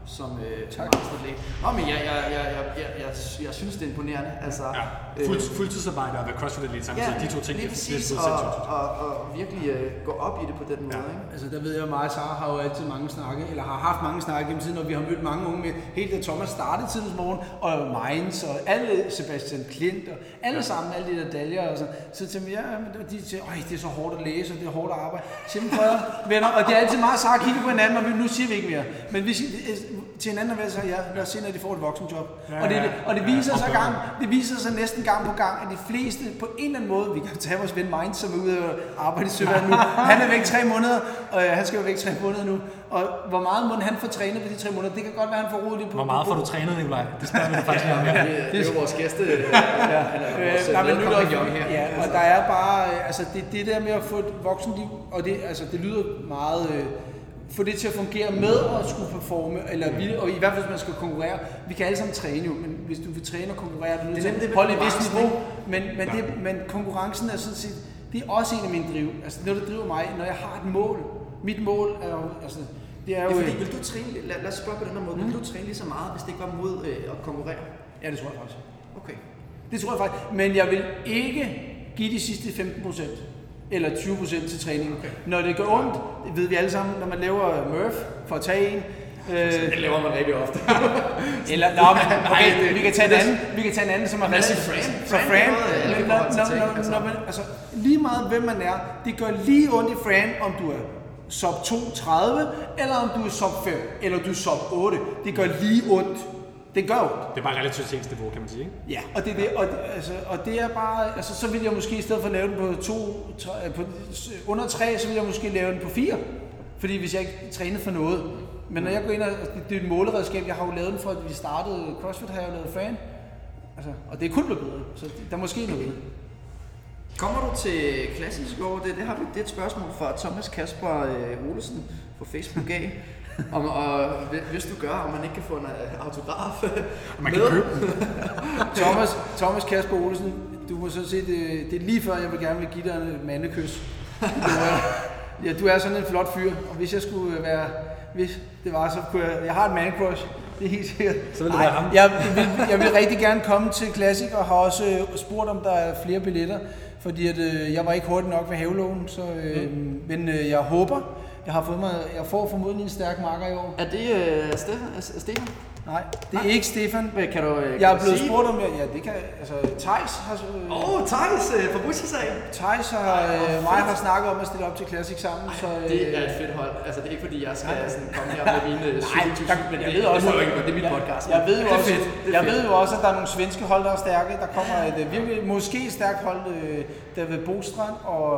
Speaker 3: som øh, tak. masteratlet. Nå, men jeg, jeg, jeg, jeg, jeg, jeg, jeg synes, det er imponerende. Altså,
Speaker 1: Ja. Fuld, fuldtidsarbejde og være CrossFit Elite samtidig. de to ting,
Speaker 3: lige præcis,
Speaker 1: det,
Speaker 3: og, og, og, og virkelig øh, gå op i det på den måde.
Speaker 1: Ja.
Speaker 3: Ikke?
Speaker 2: Altså der ved jeg, at mig og Sara har jo altid mange snakke, eller har haft mange snakke gennem tiden, og vi har mødt mange unge med, helt da Thomas startede tidens morgen, og Mainz, og alle Sebastian Klint, og alle ja. sammen, alle de der daljer, og så, så til mig, ja, men de siger, øj, det er så hårdt at læse, og det er hårdt at arbejde. Simpelthen venner, og det er altid meget Sara kigge på hinanden, og vi, nu siger vi ikke mere. Men vi siger, til hinanden og så ja, lad os se, når de får et voksenjob.
Speaker 1: Ja,
Speaker 2: og, det,
Speaker 1: ja,
Speaker 2: og det
Speaker 1: ja,
Speaker 2: viser sig
Speaker 1: oplever
Speaker 2: gang, det viser sig næsten gang på gang, at de fleste på en eller anden måde, vi kan tage vores ven Mainz, som er ude og arbejde i Søværd nu, han er væk tre måneder, og øh, han skal jo væk tre måneder nu, og hvor meget må han få trænet på de tre måneder, det kan godt være, han får rodet lidt på.
Speaker 1: Hvor meget får du trænet, Nikolaj? Det spørger vi faktisk lige om. Ja.
Speaker 3: Det, det er jo vores gæste. Ja, han er
Speaker 2: Øh,
Speaker 3: vores
Speaker 2: nej, men
Speaker 3: øh,
Speaker 2: lytter,
Speaker 3: her.
Speaker 2: ja, og der er bare, øh, altså det, det der med at få et voksenliv, og det, altså det lyder meget, øh, få det til at fungere med at skulle performe, eller vi, og i hvert fald hvis man skal konkurrere, vi kan alle sammen træne jo, men hvis du vil træne og konkurrere, du er nødt
Speaker 3: Det er
Speaker 2: til at holde et vist niveau, men, men, det, men konkurrencen er sådan set, det er også en af mine driv, altså noget der driver mig, når jeg har et mål, mit mål er jo, altså, det er
Speaker 3: Ja,
Speaker 2: jo,
Speaker 3: fordi, vil du træne, lad, lad os spørge på den her måde, vil du træne lige så meget, hvis det ikke var mod øh, at konkurrere?
Speaker 2: ja det tror jeg faktisk.
Speaker 3: Okay.
Speaker 2: Det tror jeg faktisk. Men jeg vil ikke give de sidste 15 procent eller 20 procent til træningen. Okay. Når det gør ondt, det ved vi alle sammen, når man laver Murph for at tage en. Øh,
Speaker 3: Det laver man rigtig ofte.
Speaker 2: eller, nå, men, okay, vi kan tage en anden, vi kan tage en anden, som er relativt-
Speaker 3: Fran.
Speaker 2: Så
Speaker 3: Fran, altså,
Speaker 2: lige meget hvem man er, det gør lige ondt i Fran, om du er sub 230, eller om du er sub 5, eller du er sub 8. Det gør lige ondt. Det gør ondt.
Speaker 1: Det er bare relativitetsniveau, kan man sige. Ikke?
Speaker 2: Ja, og det, er det, og, det- altså, og det er bare, altså så vil jeg måske i stedet for at lave den på, to, tre, på under 3, så vil jeg måske lave den på 4. Fordi hvis jeg ikke trænede for noget. Men når jeg går ind og, altså, det, det er et måleredskab, jeg har jo lavet den for, at vi startede CrossFit, har jeg jo lavet fan. Altså, og det er kun blevet bedre, så der er måske noget.
Speaker 3: Kommer du til klassisk år? Det, det, har vi, det er et spørgsmål fra Thomas Kasper øh, Olesen på Facebook af. Om, og hvis du gør, om man ikke kan få en øh, autograf
Speaker 1: Og man kan
Speaker 3: med.
Speaker 1: købe den.
Speaker 2: Thomas, Thomas Kasper Olsen, du må så se, det, det er lige før, jeg vil gerne vil give dig et mandekys. Du er, ja, du er sådan en flot fyr, og hvis jeg skulle være, hvis det var, så kunne jeg, jeg har et man crush, det er helt sikkert.
Speaker 1: Så vil det
Speaker 2: Ej,
Speaker 1: være ham.
Speaker 2: Jeg, vil, jeg vil rigtig gerne komme til Classic, og har også øh, spurgt, om der er flere billetter, fordi at, øh, jeg var ikke hurtig nok ved havelån, så, øh,
Speaker 1: Mm.
Speaker 2: men øh, jeg håber, jeg har fået mig, jeg får formodentlig en stærk marker i år.
Speaker 3: Er det øh, Stefan? Stefan?
Speaker 2: Nej, det er ikke Stefan.
Speaker 3: Hvad kan du øh,
Speaker 2: Jeg er
Speaker 3: kan
Speaker 2: blevet
Speaker 3: sige?
Speaker 2: spurgt om, ja, det kan, altså, Thijs har, øh,
Speaker 3: Åh, oh, Thijs øh, fra Bussesagen.
Speaker 2: Thijs og øh, mig har snakket om at stille op til Classic sammen, så... Øh,
Speaker 3: Det er et fedt hold. Altså, det er ikke fordi, jeg skal sådan komme her med mine øh,
Speaker 2: Nej,
Speaker 3: 27,
Speaker 2: der,
Speaker 3: men
Speaker 2: jeg
Speaker 3: det,
Speaker 2: ved også,
Speaker 3: det, det er mit podcast.
Speaker 2: Jeg ved jo også,
Speaker 3: fedt.
Speaker 2: Jeg ved jo også, at der er nogle svenske hold, der er stærke. Der kommer et øh, virkelig, måske stærkt hold, øh, David Bostrand og,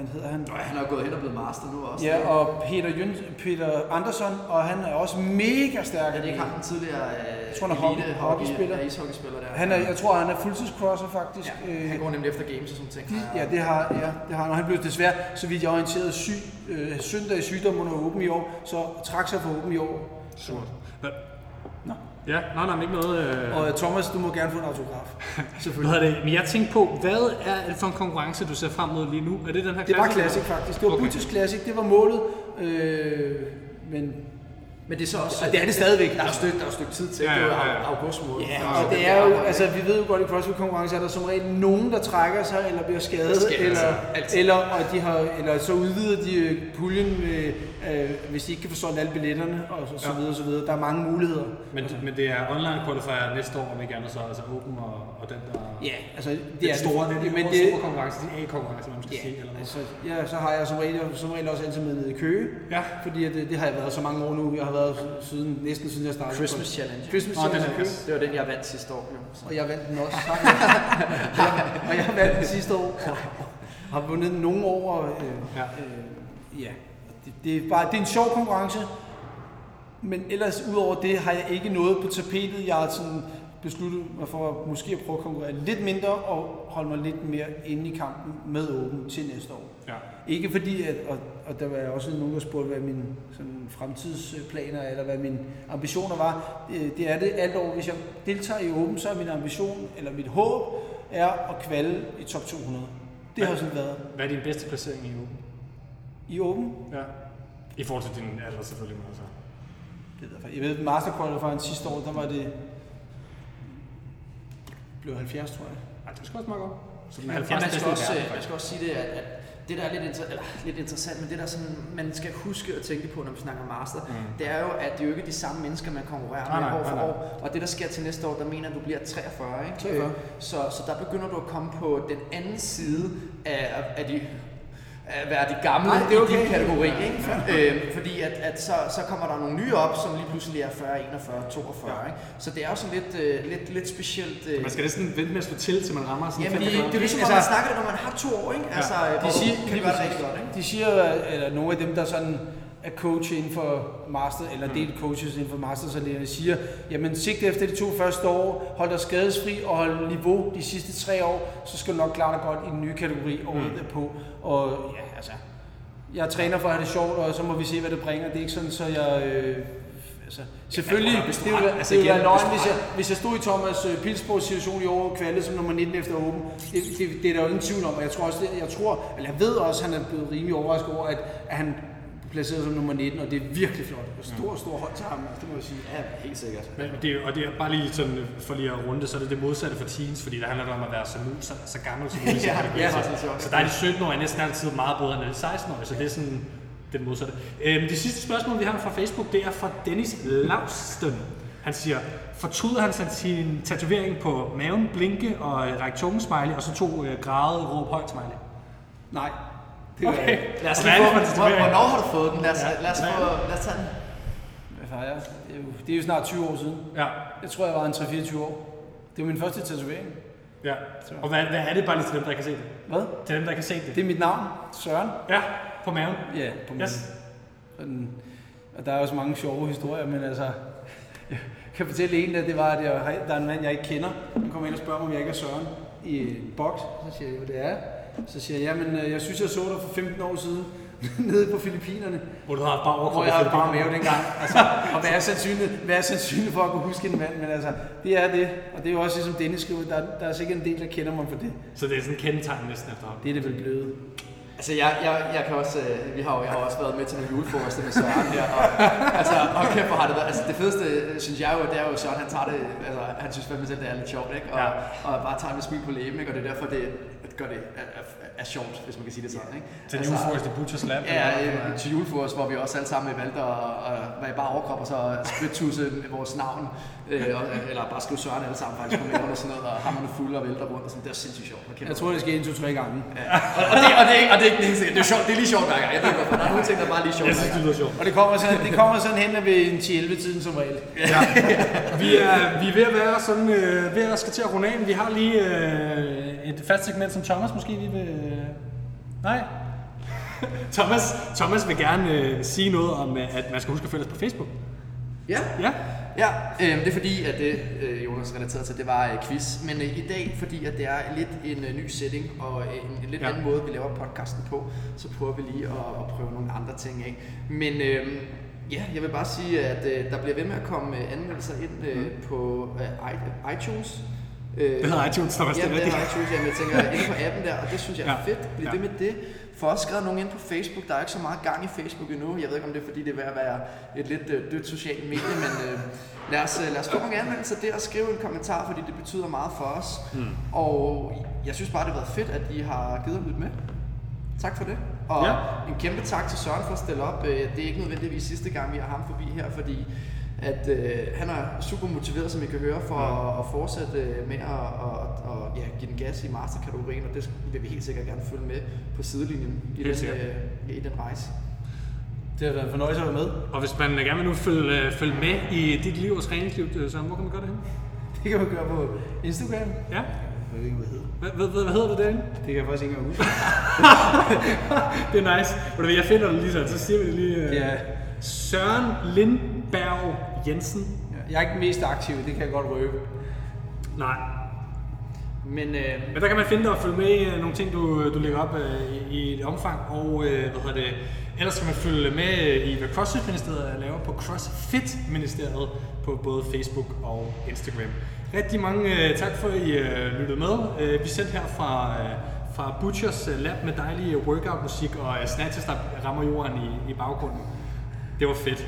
Speaker 2: hvad hedder han?
Speaker 3: Nå, han er gået hen og blevet master nu også.
Speaker 2: Ja, og Peter, Jøns, Peter Andersson, og han er også mega stærk.
Speaker 3: Er det ikke ham den tidligere øh,
Speaker 2: Jeg tror, han er hockey-
Speaker 3: elite
Speaker 2: hockeyspiller.
Speaker 3: ja, ishockeyspiller der?
Speaker 2: Han er, jeg tror, han er fuldtidscrosser faktisk.
Speaker 3: Ja, han går nemlig efter games og sådan ting.
Speaker 2: De, ja, det har, ja, det har han. Og han blev desværre, så vidt jeg er orienteret, syg, øh, søndag i sygdom under åben i år, så trak sig for åben i år.
Speaker 1: Surt. Hvad? Ja, nej, nej, ikke noget... Øh...
Speaker 2: Og øh, Thomas, du må gerne få en autograf.
Speaker 1: Hvad
Speaker 2: Selvfølgelig.
Speaker 1: hedder det? Men jeg tænkte på, hvad er det for en konkurrence, du ser frem mod lige nu? Er det den her
Speaker 2: Det var
Speaker 1: Classic,
Speaker 2: faktisk. Det var
Speaker 1: okay.
Speaker 2: Butis Classic, det var målet. Øh, men
Speaker 3: Men det er så også...
Speaker 2: Og det er det stadigvæk.
Speaker 3: Der er et stykke, der er et stykke tid til.
Speaker 1: Ja,
Speaker 3: Det er jo
Speaker 1: ja, ja.
Speaker 3: august måned.
Speaker 2: Ja, og det er jo, altså vi ved jo godt i CrossFit-konkurrence, er der som regel nogen, der trækker sig eller bliver skadet,
Speaker 3: Skader
Speaker 2: eller,
Speaker 3: altid.
Speaker 2: eller, og de har, eller så udvider de øh, puljen, med, øh, hvis de ikke kan få solgt alle billetterne, og så, så
Speaker 1: Ja.
Speaker 2: videre, så videre. Der er mange muligheder.
Speaker 1: Men, men det er online qualifier næste år, om ikke andet så altså Open og, og den der...
Speaker 2: Ja, altså det,
Speaker 1: Det er store, det er
Speaker 2: men det,
Speaker 1: store konkurrence, det er A-konkurrence, man skal
Speaker 2: ja,
Speaker 1: sige, eller hvad?
Speaker 2: altså, ja, så har jeg som regel, som regel også altid med nede i Køge,
Speaker 1: Ja.
Speaker 2: fordi at det, det, har jeg været så mange år nu. Jeg har været siden, næsten siden jeg startede.
Speaker 3: Christmas Challenge.
Speaker 2: Christmas
Speaker 1: Nå, den
Speaker 2: Challenge
Speaker 1: er
Speaker 2: i Køge.
Speaker 3: Det var den, jeg vandt sidste år. Jo. Så.
Speaker 2: Og jeg vandt den også. og jeg vandt den sidste år. Og har vundet den nogle år. Og, øh,
Speaker 1: Ja.
Speaker 2: øh, ja. Det, det, er bare, det er en sjov konkurrence. Men ellers, udover det, har jeg ikke noget på tapetet. Jeg har sådan besluttet mig for at måske at prøve at konkurrere lidt mindre og holde mig lidt mere inde i kampen med Åben til næste år.
Speaker 1: Ja.
Speaker 2: Ikke fordi, at, og, og der var også nogen, der spurgte, hvad mine sådan, fremtidsplaner eller hvad mine ambitioner var. Det, det er det alt år. Hvis jeg deltager i Åben, så er min ambition, eller mit håb, er at kvalde i top 200. Det har sådan været.
Speaker 1: Hvad er din bedste placering i ugen?
Speaker 2: I Open,
Speaker 1: Ja. I forhold til din alder selvfølgelig, men altså.
Speaker 2: det ved jeg, jeg ved, Master Qualifieren sidste år, der var det... blev 70, tror jeg.
Speaker 1: Ej, det skal også meget godt. Så den er
Speaker 3: Ja,
Speaker 1: 70
Speaker 3: man, skal også, øh, man skal også sige det, at, at det der er lidt, inter- eller, lidt interessant, men det der sådan, man skal huske at tænke på, når vi snakker master, mm. det er jo, at det er jo ikke de samme mennesker, man konkurrerer
Speaker 1: Nej,
Speaker 3: med
Speaker 1: nej,
Speaker 3: år for
Speaker 1: nej, nej.
Speaker 3: år. Og det, der sker til næste år, der mener at du bliver 43, ikke?
Speaker 2: 43.
Speaker 3: Øh, Så, så der begynder du at komme på den anden side af, af de at være de gamle
Speaker 2: Nej, det er
Speaker 3: i
Speaker 2: okay.
Speaker 3: din kategori, ikke? øh, fordi at, at så, så kommer der nogle nye op, som lige pludselig er 40, 41, 42, ikke? Så det er sådan lidt, øh, lidt, lidt specielt. Øh,
Speaker 1: Man skal næsten vente med at slå til, til man rammer sådan
Speaker 3: Jamen, det,
Speaker 1: 45.
Speaker 3: det er ligesom,
Speaker 2: Altså-
Speaker 3: altså, man snakker det, når man har to år, ikke? Altså, ja,
Speaker 2: De siger,
Speaker 3: kan det
Speaker 2: præcis.
Speaker 3: rigtig godt, ikke?
Speaker 2: De siger, eller nogle af dem, der sådan er coach inden for master, eller
Speaker 3: Mm.
Speaker 2: del coaches inden for mastersalærerne, siger, jamen sigt efter de to første år, hold dig skadesfri og hold niveau de sidste tre år, så skal du nok klare dig godt i den nye kategori året
Speaker 3: Mm.
Speaker 2: derpå. Og ja, altså, jeg træner for at have det sjovt, og så må vi se, hvad det bringer. Det er ikke sådan, så jeg... Øh, altså, selvfølgelig,
Speaker 1: du
Speaker 2: det ville,
Speaker 1: altså
Speaker 2: være løgn,
Speaker 1: hvis
Speaker 2: jeg, hvis jeg stod i Thomas øh, Pilsborgs situation i år, kvalet som nummer 19 efter åben. Det, det, det, er der jo ingen tvivl om, og jeg tror også, det, jeg tror, eller jeg ved også, at han er blevet rimelig overrasket over, at, at han placeret som nummer 19, og det er virkelig flot. Og stor, stor hold til ham, altså, det må jeg sige.
Speaker 3: Ja, helt sikkert.
Speaker 1: Men det og det er bare lige sådan, øh, for lige at runde det, så er det det modsatte for teens, fordi der handler det om at være så, mul, så, så gammel som muligt.
Speaker 3: Ja,
Speaker 1: ja,
Speaker 3: ja,
Speaker 1: så,
Speaker 3: ja.
Speaker 1: så der er de 17-årige næsten altid meget bedre end de 16-årige, så det er sådan det det modsatte. Øhm, det sidste spørgsmål, vi har fra Facebook, det er fra Dennis Lausten. Han siger, fortryder han sig sin tatovering på maven, blinke og øh, række tunge smiley, og så to øh, græde råb højt smiley?
Speaker 2: Nej, det er
Speaker 1: Okay.
Speaker 3: Lad os lige få, hvor,
Speaker 1: tatovering?
Speaker 3: hvornår har du fået den? Lad os,
Speaker 1: Ja,
Speaker 3: lad os,
Speaker 1: hvad er
Speaker 3: få, lad os tage den.
Speaker 2: Hvad fejrer jeg? Det er, jo, det er jo snart 20 år siden.
Speaker 1: Ja.
Speaker 2: Jeg tror, jeg var en 3-24 år. Det var min første tatovering.
Speaker 1: ja. Og hvad, hvad er det bare lige til dem, der kan se det?
Speaker 2: Hvad?
Speaker 1: Til dem, der kan se det?
Speaker 2: Det er mit navn, Søren.
Speaker 1: Ja, på maven.
Speaker 2: Ja, på min.
Speaker 1: Yes.
Speaker 2: Sådan, og der er også mange sjove historier, men altså, jeg kan fortælle en, at det var, at jeg, der er en mand, jeg ikke kender. Han kommer ind og spørger mig, om jeg ikke er Søren i en boks. Så siger jeg, jo, det er. Så siger jeg, jamen, øh, jeg synes, jeg så dig for 15 år siden nede på Filippinerne,
Speaker 1: Hvor du har bare overkrop.
Speaker 2: hvor jeg havde bare mave dengang. Altså, og hvad er sandsynligt, hvad er sandsynligt for at kunne huske en mand? Men altså, det er det. Og det er jo også ligesom Dennis skriver, der, der er sikkert en del, der kender mig for det.
Speaker 1: Så det er sådan en kendetegn næsten efterhånden.
Speaker 2: Det er det vel blevet.
Speaker 3: Altså, jeg, jeg, jeg kan også, øh, vi har jo, jeg har også været med til nogle julefrokoster med Søren her, og, altså, og kæft, hvor har det været, altså det fedeste, øh, synes jeg jo, det er jo, Søren, han tager det, altså, han synes fandme selv, det er lidt sjovt, ikke? Og,
Speaker 1: ja.
Speaker 3: og bare tager det med smil på læben, ikke? Og det er derfor, det gør det er, er, er sjovt, hvis man kan sige det sådan, ikke?
Speaker 1: Til en julefrokost i Butchers Lab.
Speaker 3: Ja,
Speaker 1: eller
Speaker 3: øh, til julefrokost, hvor vi også alle sammen valgte at, at være i bare overkrop og så splittusse vores navn, øh, og, eller bare skrive Søren alle sammen faktisk på maven og sådan noget, og hammerne fulde og vælter rundt og sådan, det er sindssygt sjovt. Kæft,
Speaker 2: Jeg tror, det sker en, to, tre gange.
Speaker 3: og, og, det, og, det, er ikke- og det er ikke den eneste. Det er, sjovt, det er lige sjovt hver gang. Jeg ved ikke hvorfor. Der er nogle ting, der er bare lige sjovt
Speaker 1: Jeg synes, det lyder sjovt.
Speaker 2: Og det kommer sådan, det kommer sådan hen ved en 10-11 tiden som regel.
Speaker 1: Ja. vi, er, vi er ved at være sådan, øh, ved at skal til at runde af. Vi har lige øh, et fast segment, som Thomas måske lige vil... Øh... Nej? Thomas, Thomas vil gerne øh, sige noget om, øh, at man skal huske at følge os på Facebook.
Speaker 3: Ja,
Speaker 1: Ja?
Speaker 3: Ja øh, det er fordi, at det, øh, Jonas relaterede til, det var øh, quiz. Men øh, i dag, fordi at det er lidt en øh, ny setting og øh, en, en lidt
Speaker 1: Ja.
Speaker 3: ja. anden måde, vi laver podcasten på, så prøver vi lige at, at prøve nogle andre ting af. Men øh, ja, jeg vil bare sige, at øh, der bliver ved med at komme øh, anmeldelser ind øh, på øh, iTunes. Øh,
Speaker 1: Det hedder iTunes, Thomas, det
Speaker 3: Ja, det hedder iTunes, jamen, jeg tænker inde på appen der, og det synes jeg er
Speaker 1: Ja.
Speaker 3: fedt. Bliv
Speaker 1: Ja.
Speaker 3: ved med det. Få også skrevet nogen ind på Facebook. Der er ikke så meget gang i Facebook endnu. Jeg ved ikke, om det er, fordi det er ved at være et lidt øh, dødt socialt medie, men øh, lad, os, øh, lad os få nogle anmeldelser der og skrive en kommentar, fordi det betyder meget for os. Mm. Og jeg synes bare, det har været fedt, at I har givet at lytte med. Tak for det. Og
Speaker 1: Ja.
Speaker 3: ja. en kæmpe tak til Søren for at stille op. Øh, Det er ikke nødvendigvis sidste gang, vi har ham forbi her, fordi at øh, han er super motiveret, som I kan høre, for ja. at, at fortsætte øh, med at og, og, ja, give den gas i masterkategorien, og det vil vi helt sikkert gerne følge med på sidelinjen i,
Speaker 1: Helt
Speaker 3: den,
Speaker 1: sikkert.
Speaker 3: øh, i den rejse.
Speaker 2: Det har været en fornøjelse at være med.
Speaker 1: Og hvis man gerne vil nu følge, øh, følge med i dit liv og træningsliv, øh, så hvor kan man gøre det hen?
Speaker 2: Det kan man gøre på Instagram.
Speaker 1: Ja?
Speaker 2: Jeg ved ikke, hvad det hedder.
Speaker 1: Hvad, hvad, hvad, hedder det derinde?
Speaker 2: Det kan jeg faktisk ikke engang huske.
Speaker 1: Det er nice. Du Jeg finder det lige så, så siger vi det lige.
Speaker 2: Ja.
Speaker 1: Søren Lindberg Jensen.
Speaker 2: Jeg er ikke den mest aktiv, det kan jeg godt røbe.
Speaker 1: Nej,
Speaker 3: Men øh,
Speaker 1: Men der kan man finde dig og følge med i øh, nogle ting, du, du lægger op øh, i, i et omfang. Og øh, hvad hedder det, ellers kan man følge med i, hvad CrossFit-ministeriet laver på CrossFit-ministeriet på både Facebook og Instagram. Rigtig mange øh, tak for, at I øh, lyttede med. Øh, vi sendte her fra, øh, fra Butchers øh, Lab med dejlig workout-musik og øh, snatches, der rammer jorden i, i baggrunden. Det var fedt.